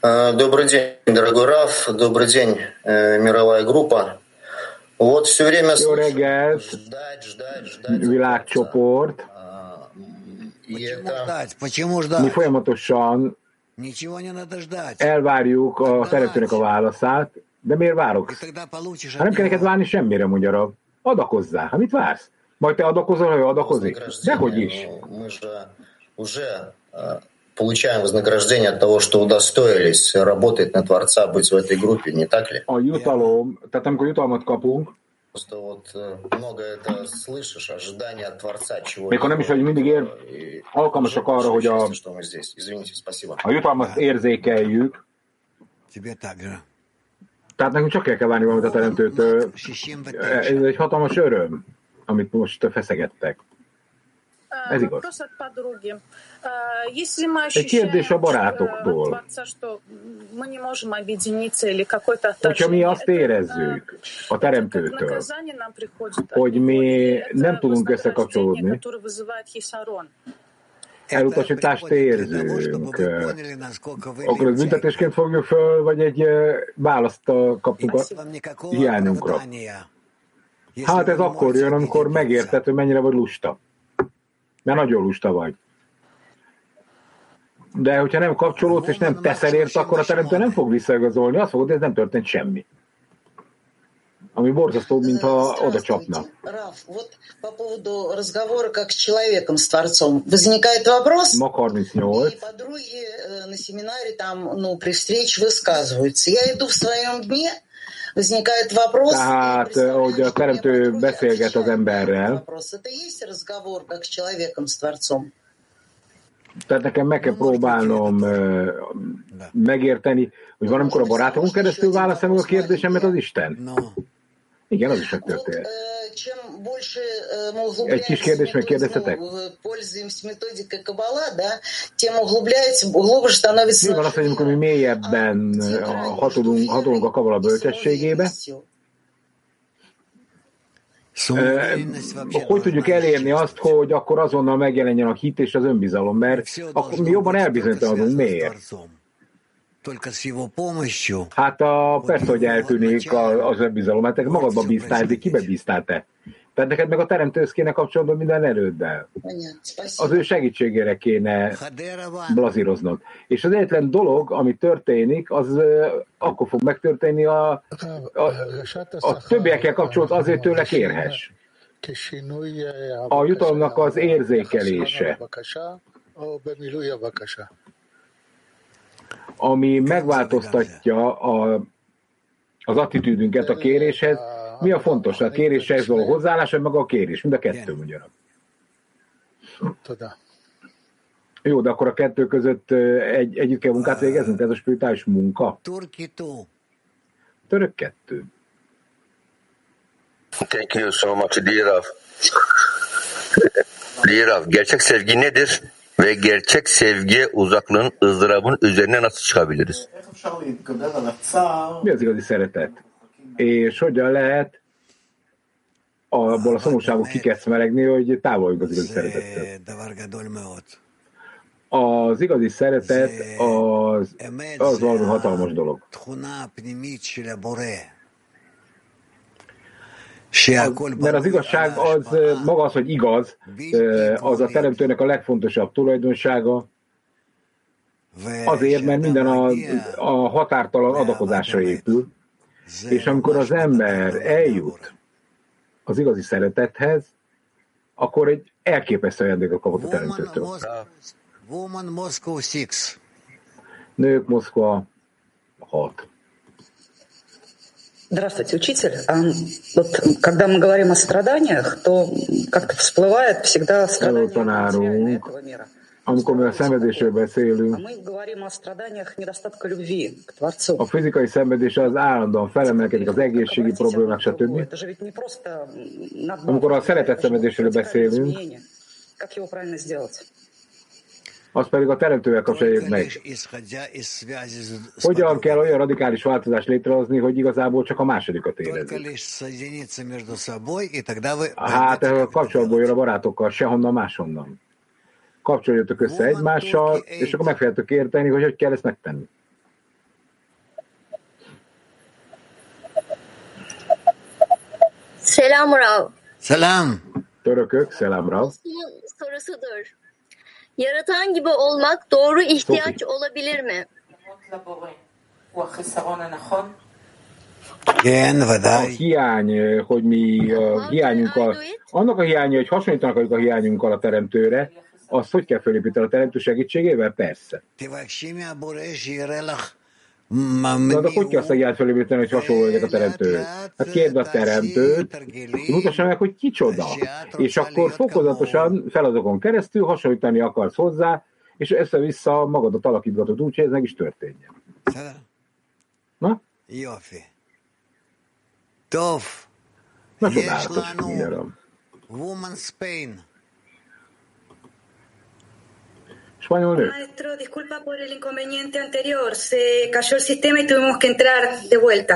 S26: Добрый день, дорогой Раф. Добрый день, э, мировая группа. Вот все время
S13: ждать, ждать, ждать.
S2: Чопорт.
S13: А,
S2: Почему
S13: ждать?
S2: Почему ждать? Mi folyamatosan
S13: elvárjuk a szeretőnek a válaszát, de miért várok? Hát nem kell neked várni semmire, mondja Rab. Adakozzál. Hát mit vársz? Majd te adakozol, ha ő adakozik? Dehogy is.
S26: Мы же уже э, получаем вознаграждение от того, что удостоились работать на Творца, быть в этой группе, не так ли?
S13: A jutalom, tehát amikor jutalmat kapunk,
S26: Просто вот э, много это слышишь, ожидания от Творца, чего
S13: mikor nem is vagy mindig ér, alkalmasak arra, hogy a,
S26: что мы здесь. Извините, спасибо.
S13: a jutalmat érzékeljük,
S2: Тебе также.
S13: Tehát nekünk csak el kell várni valamit a teremtőtől. Ez egy hatalmas öröm, amit most feszegettek. Ez igaz. Egy kérdés a barátoktól. Hogyha mi azt érezzük a teremtőtől, hogy mi nem tudunk összekapcsolódni, elutasítást érzünk, akkor az büntetésként fogjuk föl, vagy egy választ kapunk a hiányunkra. Hát ez akkor jön, amikor megérted, hogy mennyire vagy lusta. Mert nagyon lusta vagy. De hogyha nem kapcsolódsz és nem teszel érte, akkor a teremtő nem fog visszaigazolni, azt fogod, hogy ez nem történt semmi Ami borzasztó, mintha oda csapna.
S27: Раф, вот по поводу разговора как с человеком, с Творцом, возникает вопрос,
S13: Mag 38,
S27: подруги э, на семинаре там, ну, при встрече высказываются. Я иду в своем дне, возникает вопрос,
S13: tehát, eh, hogy a teremtő beszélget az emberrel,
S27: вопрос, это и есть разговор как с человеком, с Творцом?
S13: Tehát nekem meg kell próbálnom megérteni, hogy van, amikor a barátomon keresztül válaszolom a kérdésemet az Isten. Igen, az is megtörtént. Egy kis kérdés megkérdeztetek? Mi van az, hogy amikor mi mélyebben hatolunk, hatolunk a kavala bölcsességébe, hogy tudjuk elérni azt, hogy akkor azonnal megjelenjen a hit és az önbizalom, mert akkor mi jobban elbizonytalanodunk. Miért? Hát a, persze, hogy eltűnik az önbizalom, hát magadba bíztál, de kibe bíztál te? Tehát neked meg a teremtőhöz kéne kapcsolatban minden erőddel. Az ő segítségére kéne blazíroznod. És az egyetlen dolog, ami történik, az akkor fog megtörténni a, a, a többiekkel kapcsolat azért tőle kérhess. A jutalomnak az érzékelése ami megváltoztatja a, az attitűdünket a kéréshez. Mi a fontos? A kéréshez való hozzáállás, vagy maga a kérés? Mind a kettő mondjanak. Jó, de akkor a kettő között egy, együtt kell munkát végeznünk? Ez a spirituális munka? Török kettő.
S28: Thank you so much, dear Rav. Dear Rav, gerçek sevgi nedir? Ve gerçek sevgiye uzaklığın, ızdırabın üzerine nasıl çıkabiliriz?
S13: İgazi szeretet? És hogyan lehet abból a szomorúságból kikeszmeregni, hogy távoljunk az igazi szeretettől? Az igazi szeretet az, az valami hatalmas dolog. Mert az igazság az maga az, hogy igaz, az a teremtőnek a legfontosabb tulajdonsága, azért, mert minden a, a határtalan adakozásra épül, és amikor az ember eljut az igazi szeretethez, akkor egy elképesztő ajándékot kapott a teremtőtől. Nők Moszkva 6.
S29: Здравствуйте, учитель. А вот когда мы говорим о страданиях, то как-то всплывает всегда страдания этого мира.
S13: Amikor mi a szenvedésről beszélünk, a fizikai szenvedés az állandóan felemelkedik, az egészségi problémák, stb. Amikor a szeretet szenvedésről beszélünk, azt pedig a teremtővel kapcsoljuk meg. Hogyan kell olyan radikális változást létrehozni, hogy igazából csak a másodikat érezzük? Hát kapcsolatból jön a barátokkal, sehonnan máshonnan. Kapcsoljatok össze egymással, és akkor meg fogjátok érteni, hogy hogy kell ezt megtenni.
S30: Selam Rav.
S2: Selam.
S13: Törökök, selam Rav.
S30: Sorusudur. Yaratan gibi olmak doğru ihtiyaç olabilir mi?
S13: A hiány, hogy mi a hiányunkkal, annak a hiánya, hogy hasonlítanak a hiányunkkal a teremtőre, azt hogy kell felépíteni a teremtő segítségével? Persze. Na, de hogy kell hiányt felépíteni, hogy hasonló legyek a teremtőhöz? Hát kérd a teremtőt, mutassa meg, hogy kicsoda. És akkor fokozatosan feladatokon keresztül hasonlítani akarsz hozzá, és össze-vissza magadat alakítgatod úgy, hogy ez meg is történjen. Na?
S2: Jófi. Tov.
S13: Na, csodálatos.
S2: Woman Spain.
S13: Español nő.
S12: Maestro, disculpa por el inconveniente anterior. Se cayó el sistema y tuvimos que entrar de vuelta.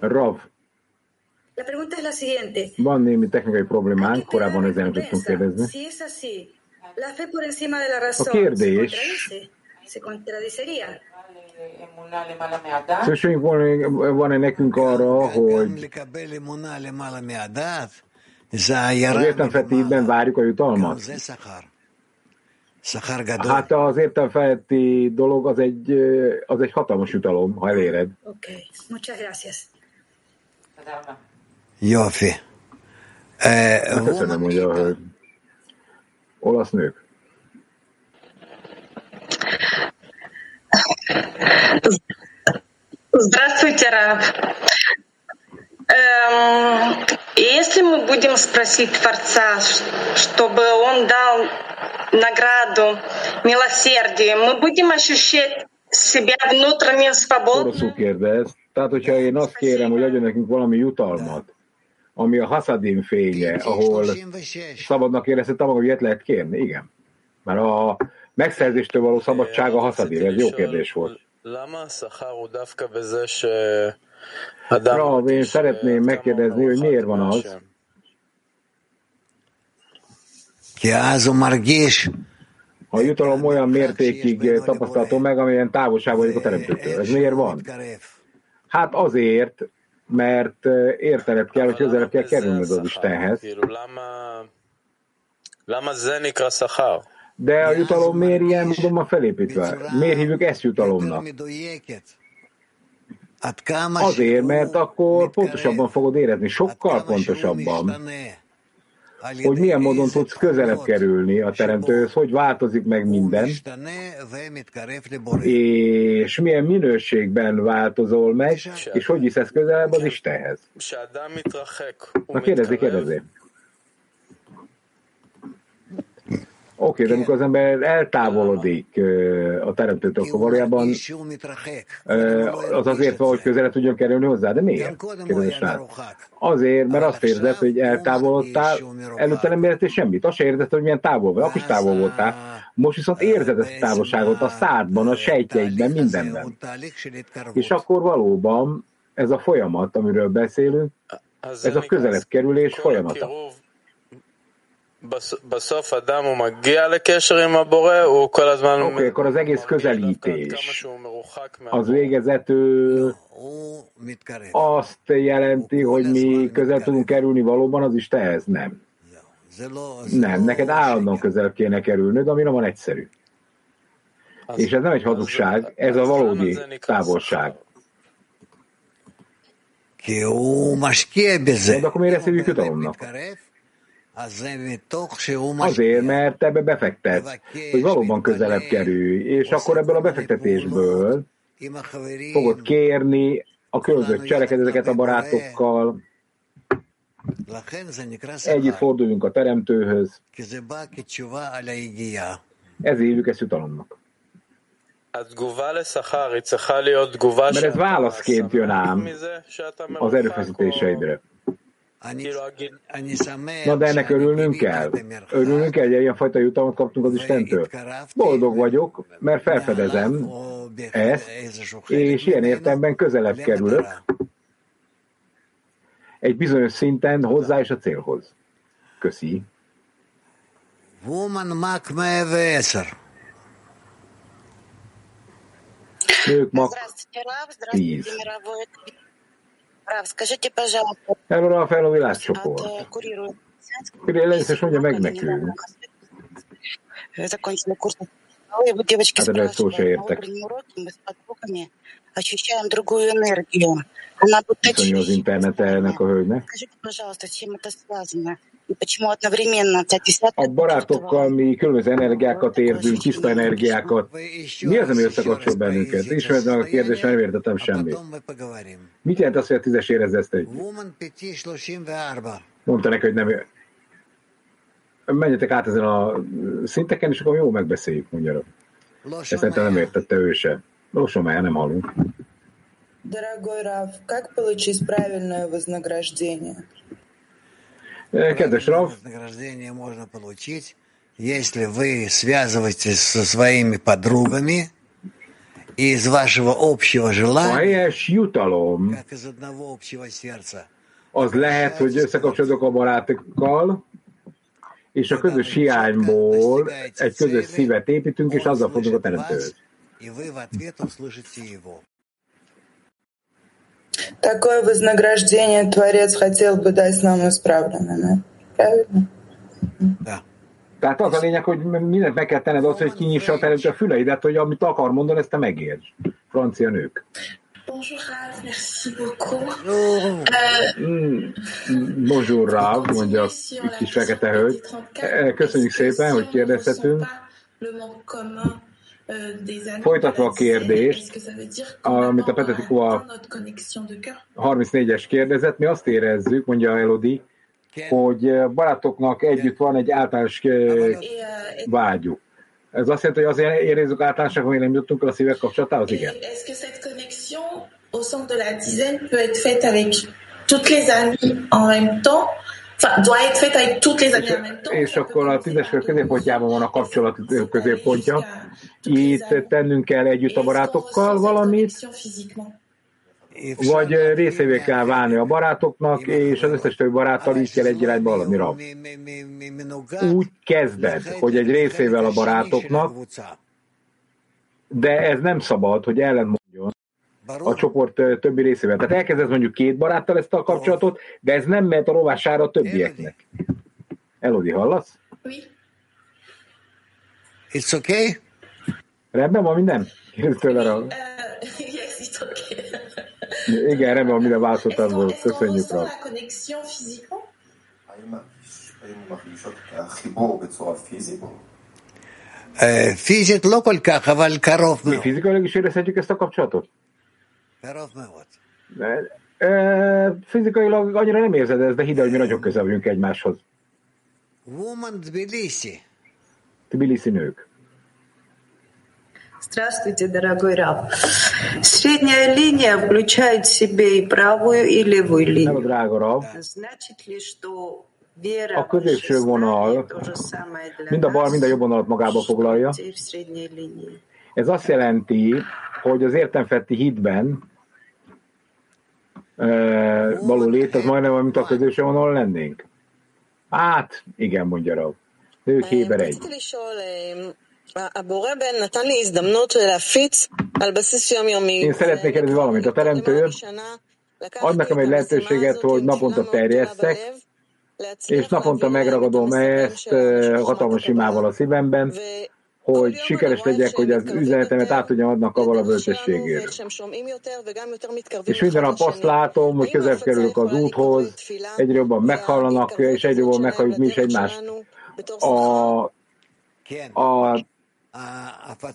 S13: Rav,
S12: La pregunta es la siguiente.
S13: van némi technikai problémánk, korábban ezen nem tudtunk kérdezni.
S12: Si es así, la fe por encima de la
S13: A
S12: razón se
S13: kérdés,
S12: contradice. Se contradicería.
S13: szükségünk van- van-e nekünk arra, hogy az értelmfettében várjuk a jutalmat? Hát az értelmfeletti dolog az egy, az egy hatalmas jutalom, ha eléred.
S12: Ok, muchas gracias.
S2: Jófi. Eh,
S13: Hát köszönöm, hogy a hölgy. Olasz nők.
S31: Здравствуйте, Рав. Эм, если мы будем спросить Творца, ш- чтобы он дал
S20: награду, милосердие, мы будем ощущать себя внутренне свободным.
S13: kérdez. Tehát, hogyha én azt kérem, hogy adjon nekünk valami jutalmat, ami a Hasadim fénye, ahol szabadnak érezhetem magam, hogy ilyet lehet kérni? Igen. Mert a megszerzéstől való szabadság a Hasadim, ez jó kérdés volt. Rav, én szeretném megkérdezni, hogy miért van az, a jutalom olyan mértékig tapasztalható meg, amilyen távolság vagyok a teremtőtől. Ez miért van? Hát azért, mert értelep kell, hogy közelebb kell kerülnöd az Istenhez. De a jutalom miért ilyen módon van felépítve? Miért hívjuk ezt jutalomnak? Azért, mert akkor pontosabban fogod érezni, sokkal pontosabban, hogy milyen módon tudsz közelebb kerülni a teremtőhöz, hogy változik meg minden, és milyen minőségben változol meg, és hogy viszesz közelebb az Istenhez. Na kérdezi, kérdezi. Oké, de amikor az ember eltávolodik a teremtőtől, akkor valójában az azért van, hogy közelebb tudjon kerülni hozzá. De miért? Azért, mert azt érzed, hogy eltávolodtál, előtte nem érted semmit. Azt se érzed, hogy milyen távol vagy, akkor is távol voltál. Most viszont érzed ezt a távolságot a szádban, a sejtjeidben, mindenben. És akkor valóban ez a folyamat, amiről beszélünk, ez a közelebb kerülés folyamata. Oké, okay, akkor az egész közelítés, az végezető azt jelenti, hogy mi közel tudunk kerülni valóban az Istenhez? Nem. Nem, neked állandóan közel kéne kerülnöd, ami nem van egyszerű. És ez nem egy hazugság, ez a valódi távolság. De akkor miért ezt hívjuk jutalomnak? Azért, mert ebbe befektetsz, hogy valóban közelebb kerülj, és akkor ebből a befektetésből fogod kérni a különböző cselekedeteket a barátokkal, együtt forduljunk a teremtőhöz. Ez hívjuk ezt jutalomnak. Mert ez válaszként jön ám az erőfeszítéseidre. Na de ennek örülnünk kell. Örülnünk kell, hogy ilyen fajta jutalmat kaptunk az Istentől. Boldog vagyok, mert felfedezem ezt, és ilyen értelemben közelebb kerülök egy bizonyos szinten hozzá és a célhoz. Köszi. Nők mag 10. Erről a fel a világcsoport. Először is mondja meg nekünk. Hát erre szó se értek. Viszonyul az internetelnek a hölgynek. A barátokkal mi különböző energiákat érzünk, tiszta energiákat. Mi az, ami összekapcsol bennünket? Ismerd meg a kérdést, nem értettem semmit. Mit jelent az, hogy a tízes érezze ezt egy? Mondta neki, hogy nem menjetek át ezen a szinteken, és akkor jó megbeszéljük, mondja. Ezt szerintem nem értette ő se. Lassan már nem hallunk.
S31: Дорогой Рав, как получить правильное вознаграждение?
S13: Kedves Rav,
S2: можно получить, если вы связываетесь со своими подругами и из вашего общего желания, как из одного общего сердца,
S13: az lehet, hogy összekapcsolódok a barátokkal, és a közös hiányból egy közös szívet építünk, és azzal fogunk a teremtőhöz.
S31: Такое вознаграждение Творец хотел бы дать нам исправленными. Правильно?
S13: Да. Tehát az a lényeg, hogy mindent meg kell tenned az, hogy kinyissa a teremtő a füleidet, hogy amit akar mondani, ezt te megérts. Francia nők. Bonjour Rav, merci beaucoup. Bonjour Rav, mondja a kis fekete hölgy. Köszönjük szépen, hogy kérdezhetünk. Folytatva a kérdést, amit a Petetikova 34-es kérdezett, mi azt érezzük, mondja Elodi, hogy barátoknak együtt van egy általános ö, vágyuk. Ez azt jelenti, hogy azért érezzük általánosak, hogy nem jutottunk el a szívek kapcsolatához? Igen.
S20: Au centre de la dizaine peut être faite avec toutes les amies en même temps Enfin, doit être faite avec toutes les amies en même temps
S13: És akkor a tízes kör középpontjában van a kapcsolat középpontja. Itt tennünk kell együtt a barátokkal valamit, vagy részévé kell válni a barátoknak, és az összes többi baráttal így kell egy irányba valami rab. Úgy kezded, hogy egy részével a barátoknak, de ez nem szabad, hogy ellentmondjon a csoport többi részével. Tehát elkezdesz mondjuk két baráttal ezt a kapcsolatot, de ez nem mehet a rovására a többieknek. Elodi, hallasz?
S2: It's okay?
S13: Rendben van minden? Tőle uh,
S20: yes, it's okay.
S13: Igen, rendben van minden válaszoltál volt. Köszönjük rá.
S2: Fizit lokol
S13: kakaval
S2: karov.
S13: Fizikailag is érezhetjük ezt a kapcsolatot? Fizikailag annyira nem érzed ez, de hidd hogy mi nagyon közel vagyunk egymáshoz.
S2: Woman Tbilisi.
S13: Tbilisi nők.
S32: Здравствуйте, дорогой раб. Средняя линия включает в себе и правую, и левую линию. Значит ли, что
S13: a középső vonal mind a bal, mind a jobb vonalat magába foglalja. Ez azt jelenti, hogy az értemfetti hitben való lét, az majdnem, mint a közösen vonalon lennénk. Hát, igen, mondja Rav. Ők héber egy. Én szeretnék kérdezni valamit. A teremtő ad nekem egy lehetőséget, hogy naponta terjesztek, és naponta megragadom ezt hatalmas imával a szívemben, hogy sikeres legyek, hogy az üzenetemet át tudjam adni a
S33: kavala bölcsességére.
S13: És minden nap azt látom, hogy közel kerülök az úthoz, egyre jobban meghallanak, és egyre jobban meghalljuk mi is egymást. A, a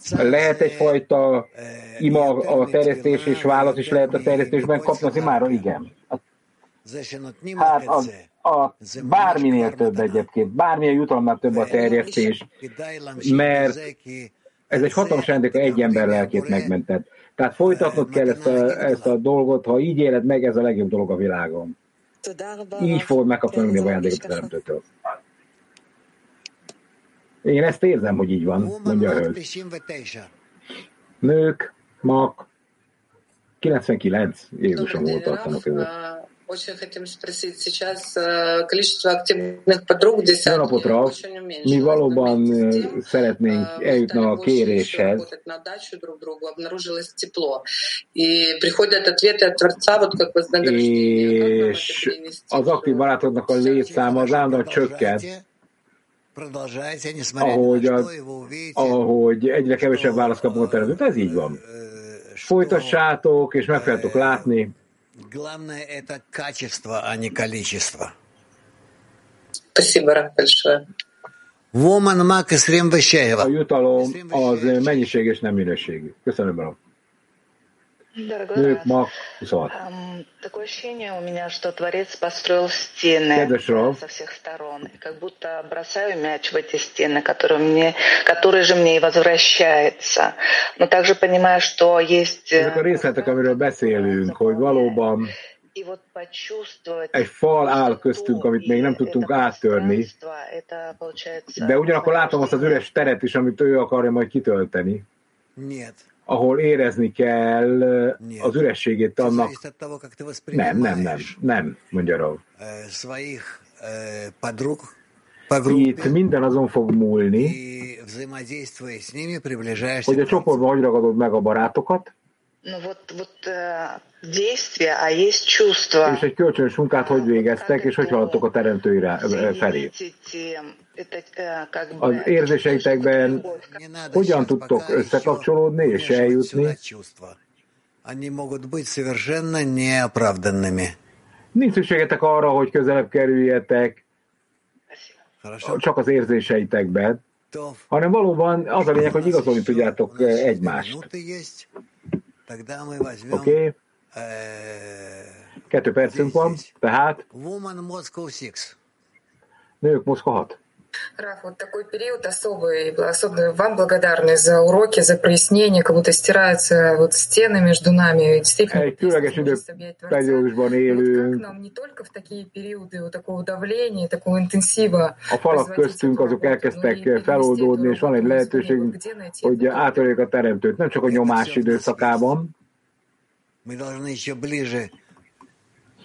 S13: lehet egyfajta ima a terjesztés és válasz is lehet a terjesztésben kapni az imára? Igen. A Hát a, a, bárminél több egyébként, bármilyen jutalomnál több a terjesztés, mert ez egy hatalmas rendek, ha egy ember lelkét megmented. Tehát folytatnod kell ezt a, ezt a dolgot, ha így éled meg, ez a legjobb dolog a világon. Így fogod megkapni a ajándékot a teremtőtől. Én ezt érzem, hogy így van, mondja a hölgy.
S2: 99.
S13: Nők, mak, 99, Jézusom hol tartanak ezek. Jó napot,
S22: Rav!
S13: Mi valóban э, szeretnénk eljutni a kéréshez. És az aktív barátoknak a létszáma az állandóan
S2: csökkent
S13: ahogy,
S2: az,
S13: ahogy egyre kevesebb választ kapunk a tervezet. Ez így van. Folytassátok, és meg látni.
S2: Главное это качество, а не количество.
S22: Спасибо, Раф, большое.
S2: Woman Мак и Срем
S13: a
S2: Вещаева.
S13: jutalom az mennyiség és nem minőségű. Köszönöm, Ralf.
S34: Дорогой
S13: 26.
S34: ам, такое ощущение у меня, что Творец построил стены со всех сторон. И как будто бросаю мяч в эти стены, который, мне, который же мне и возвращается. Но также понимаю, что есть... э, И вот почувствовать
S13: egy fal áll köztünk, amit még nem tudtunk áttörni, de ugyanakkor látom azt az üres teret is, amit ő akarja majd kitölteni,
S2: Нет.
S13: ahol érezni kell az ürességét annak. Nem, nem, nem, nem, mondja Rav. Itt minden azon fog múlni, hogy a csoportban hogy ragadod meg a barátokat,
S34: Ну вот, вот э, действие, а есть чувство.
S13: és egy kölcsönös munkát hogy végeztek, és hogy haladtok a teremtő irá- felé.
S34: Эти, это, э, как бы,
S13: Az érzéseitekben hogyan tudtok összekapcsolódni és eljutni,
S2: сюда чувства. Они могут быть совершенно неоправданными.
S13: nincs szükségetek arra, hogy közelebb kerüljetek,
S2: Хорошо?
S13: csak az érzéseitekben, hanem valóban az a lényeg, hogy igazolni tudjátok eh, egymást. Oké. Okay. Kettő percünk van, tehát.
S2: Woman Moscow 6.
S13: Nők Moszkva 6.
S5: Раф, вот такой период особый, особенно вам благодарны за уроки, за прояснение, как будто стираются вот стены между нами. Действительно,
S13: időperiódusban élünk.
S5: нам не только в такие периоды вот такого давления, такого интенсива
S13: A falak köztünk azok elkezdtek feloldódni, és van egy lehetőségünk, hogy átörjük a teremtőt, nem csak a nyomás időszakában,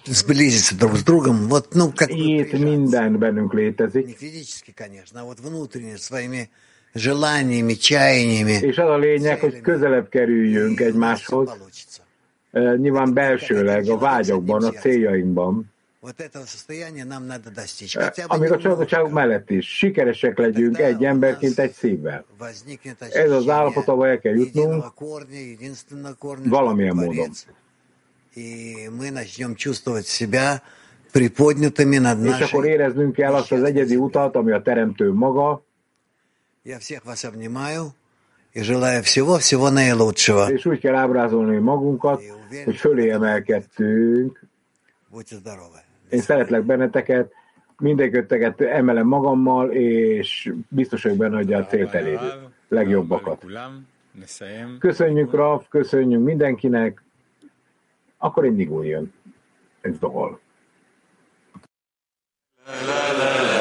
S2: сблизиться друг с другом. Вот, ну, как
S13: Itt minden bennünk létezik.
S2: не физически, конечно, а вот внутренне, своими желаниями, чаяниями.
S13: És az a lényeg, hogy közelebb kerüljünk egymáshoz, Eh, nyilván belsőleg, a vágyakban, a céljainkban,
S2: Вот этого состояния нам надо достичь.
S13: Eh,
S2: Хотя бы
S13: amíg a csalódottságunk mellett is sikeresek legyünk egy emberként, egy szívvel.
S2: возникнет
S13: Ez az állapot, ahol el kell jutnunk
S2: единого корня, единственного корня,
S13: valamilyen
S2: что
S13: módon. És akkor éreznünk kell azt az egyedi utat, ami a Teremtő maga. És úgy kell ábrázolni magunkat, hogy fölé emelkedtünk. Én szeretlek benneteket, mindegyötteket emelem magammal, és biztos vagyok benne, hogy a célt elérjük. Legjobbakat. Köszönjük, Raf, köszönjük mindenkinek akkor egy digul jön. Egy dal. La, la, la, la.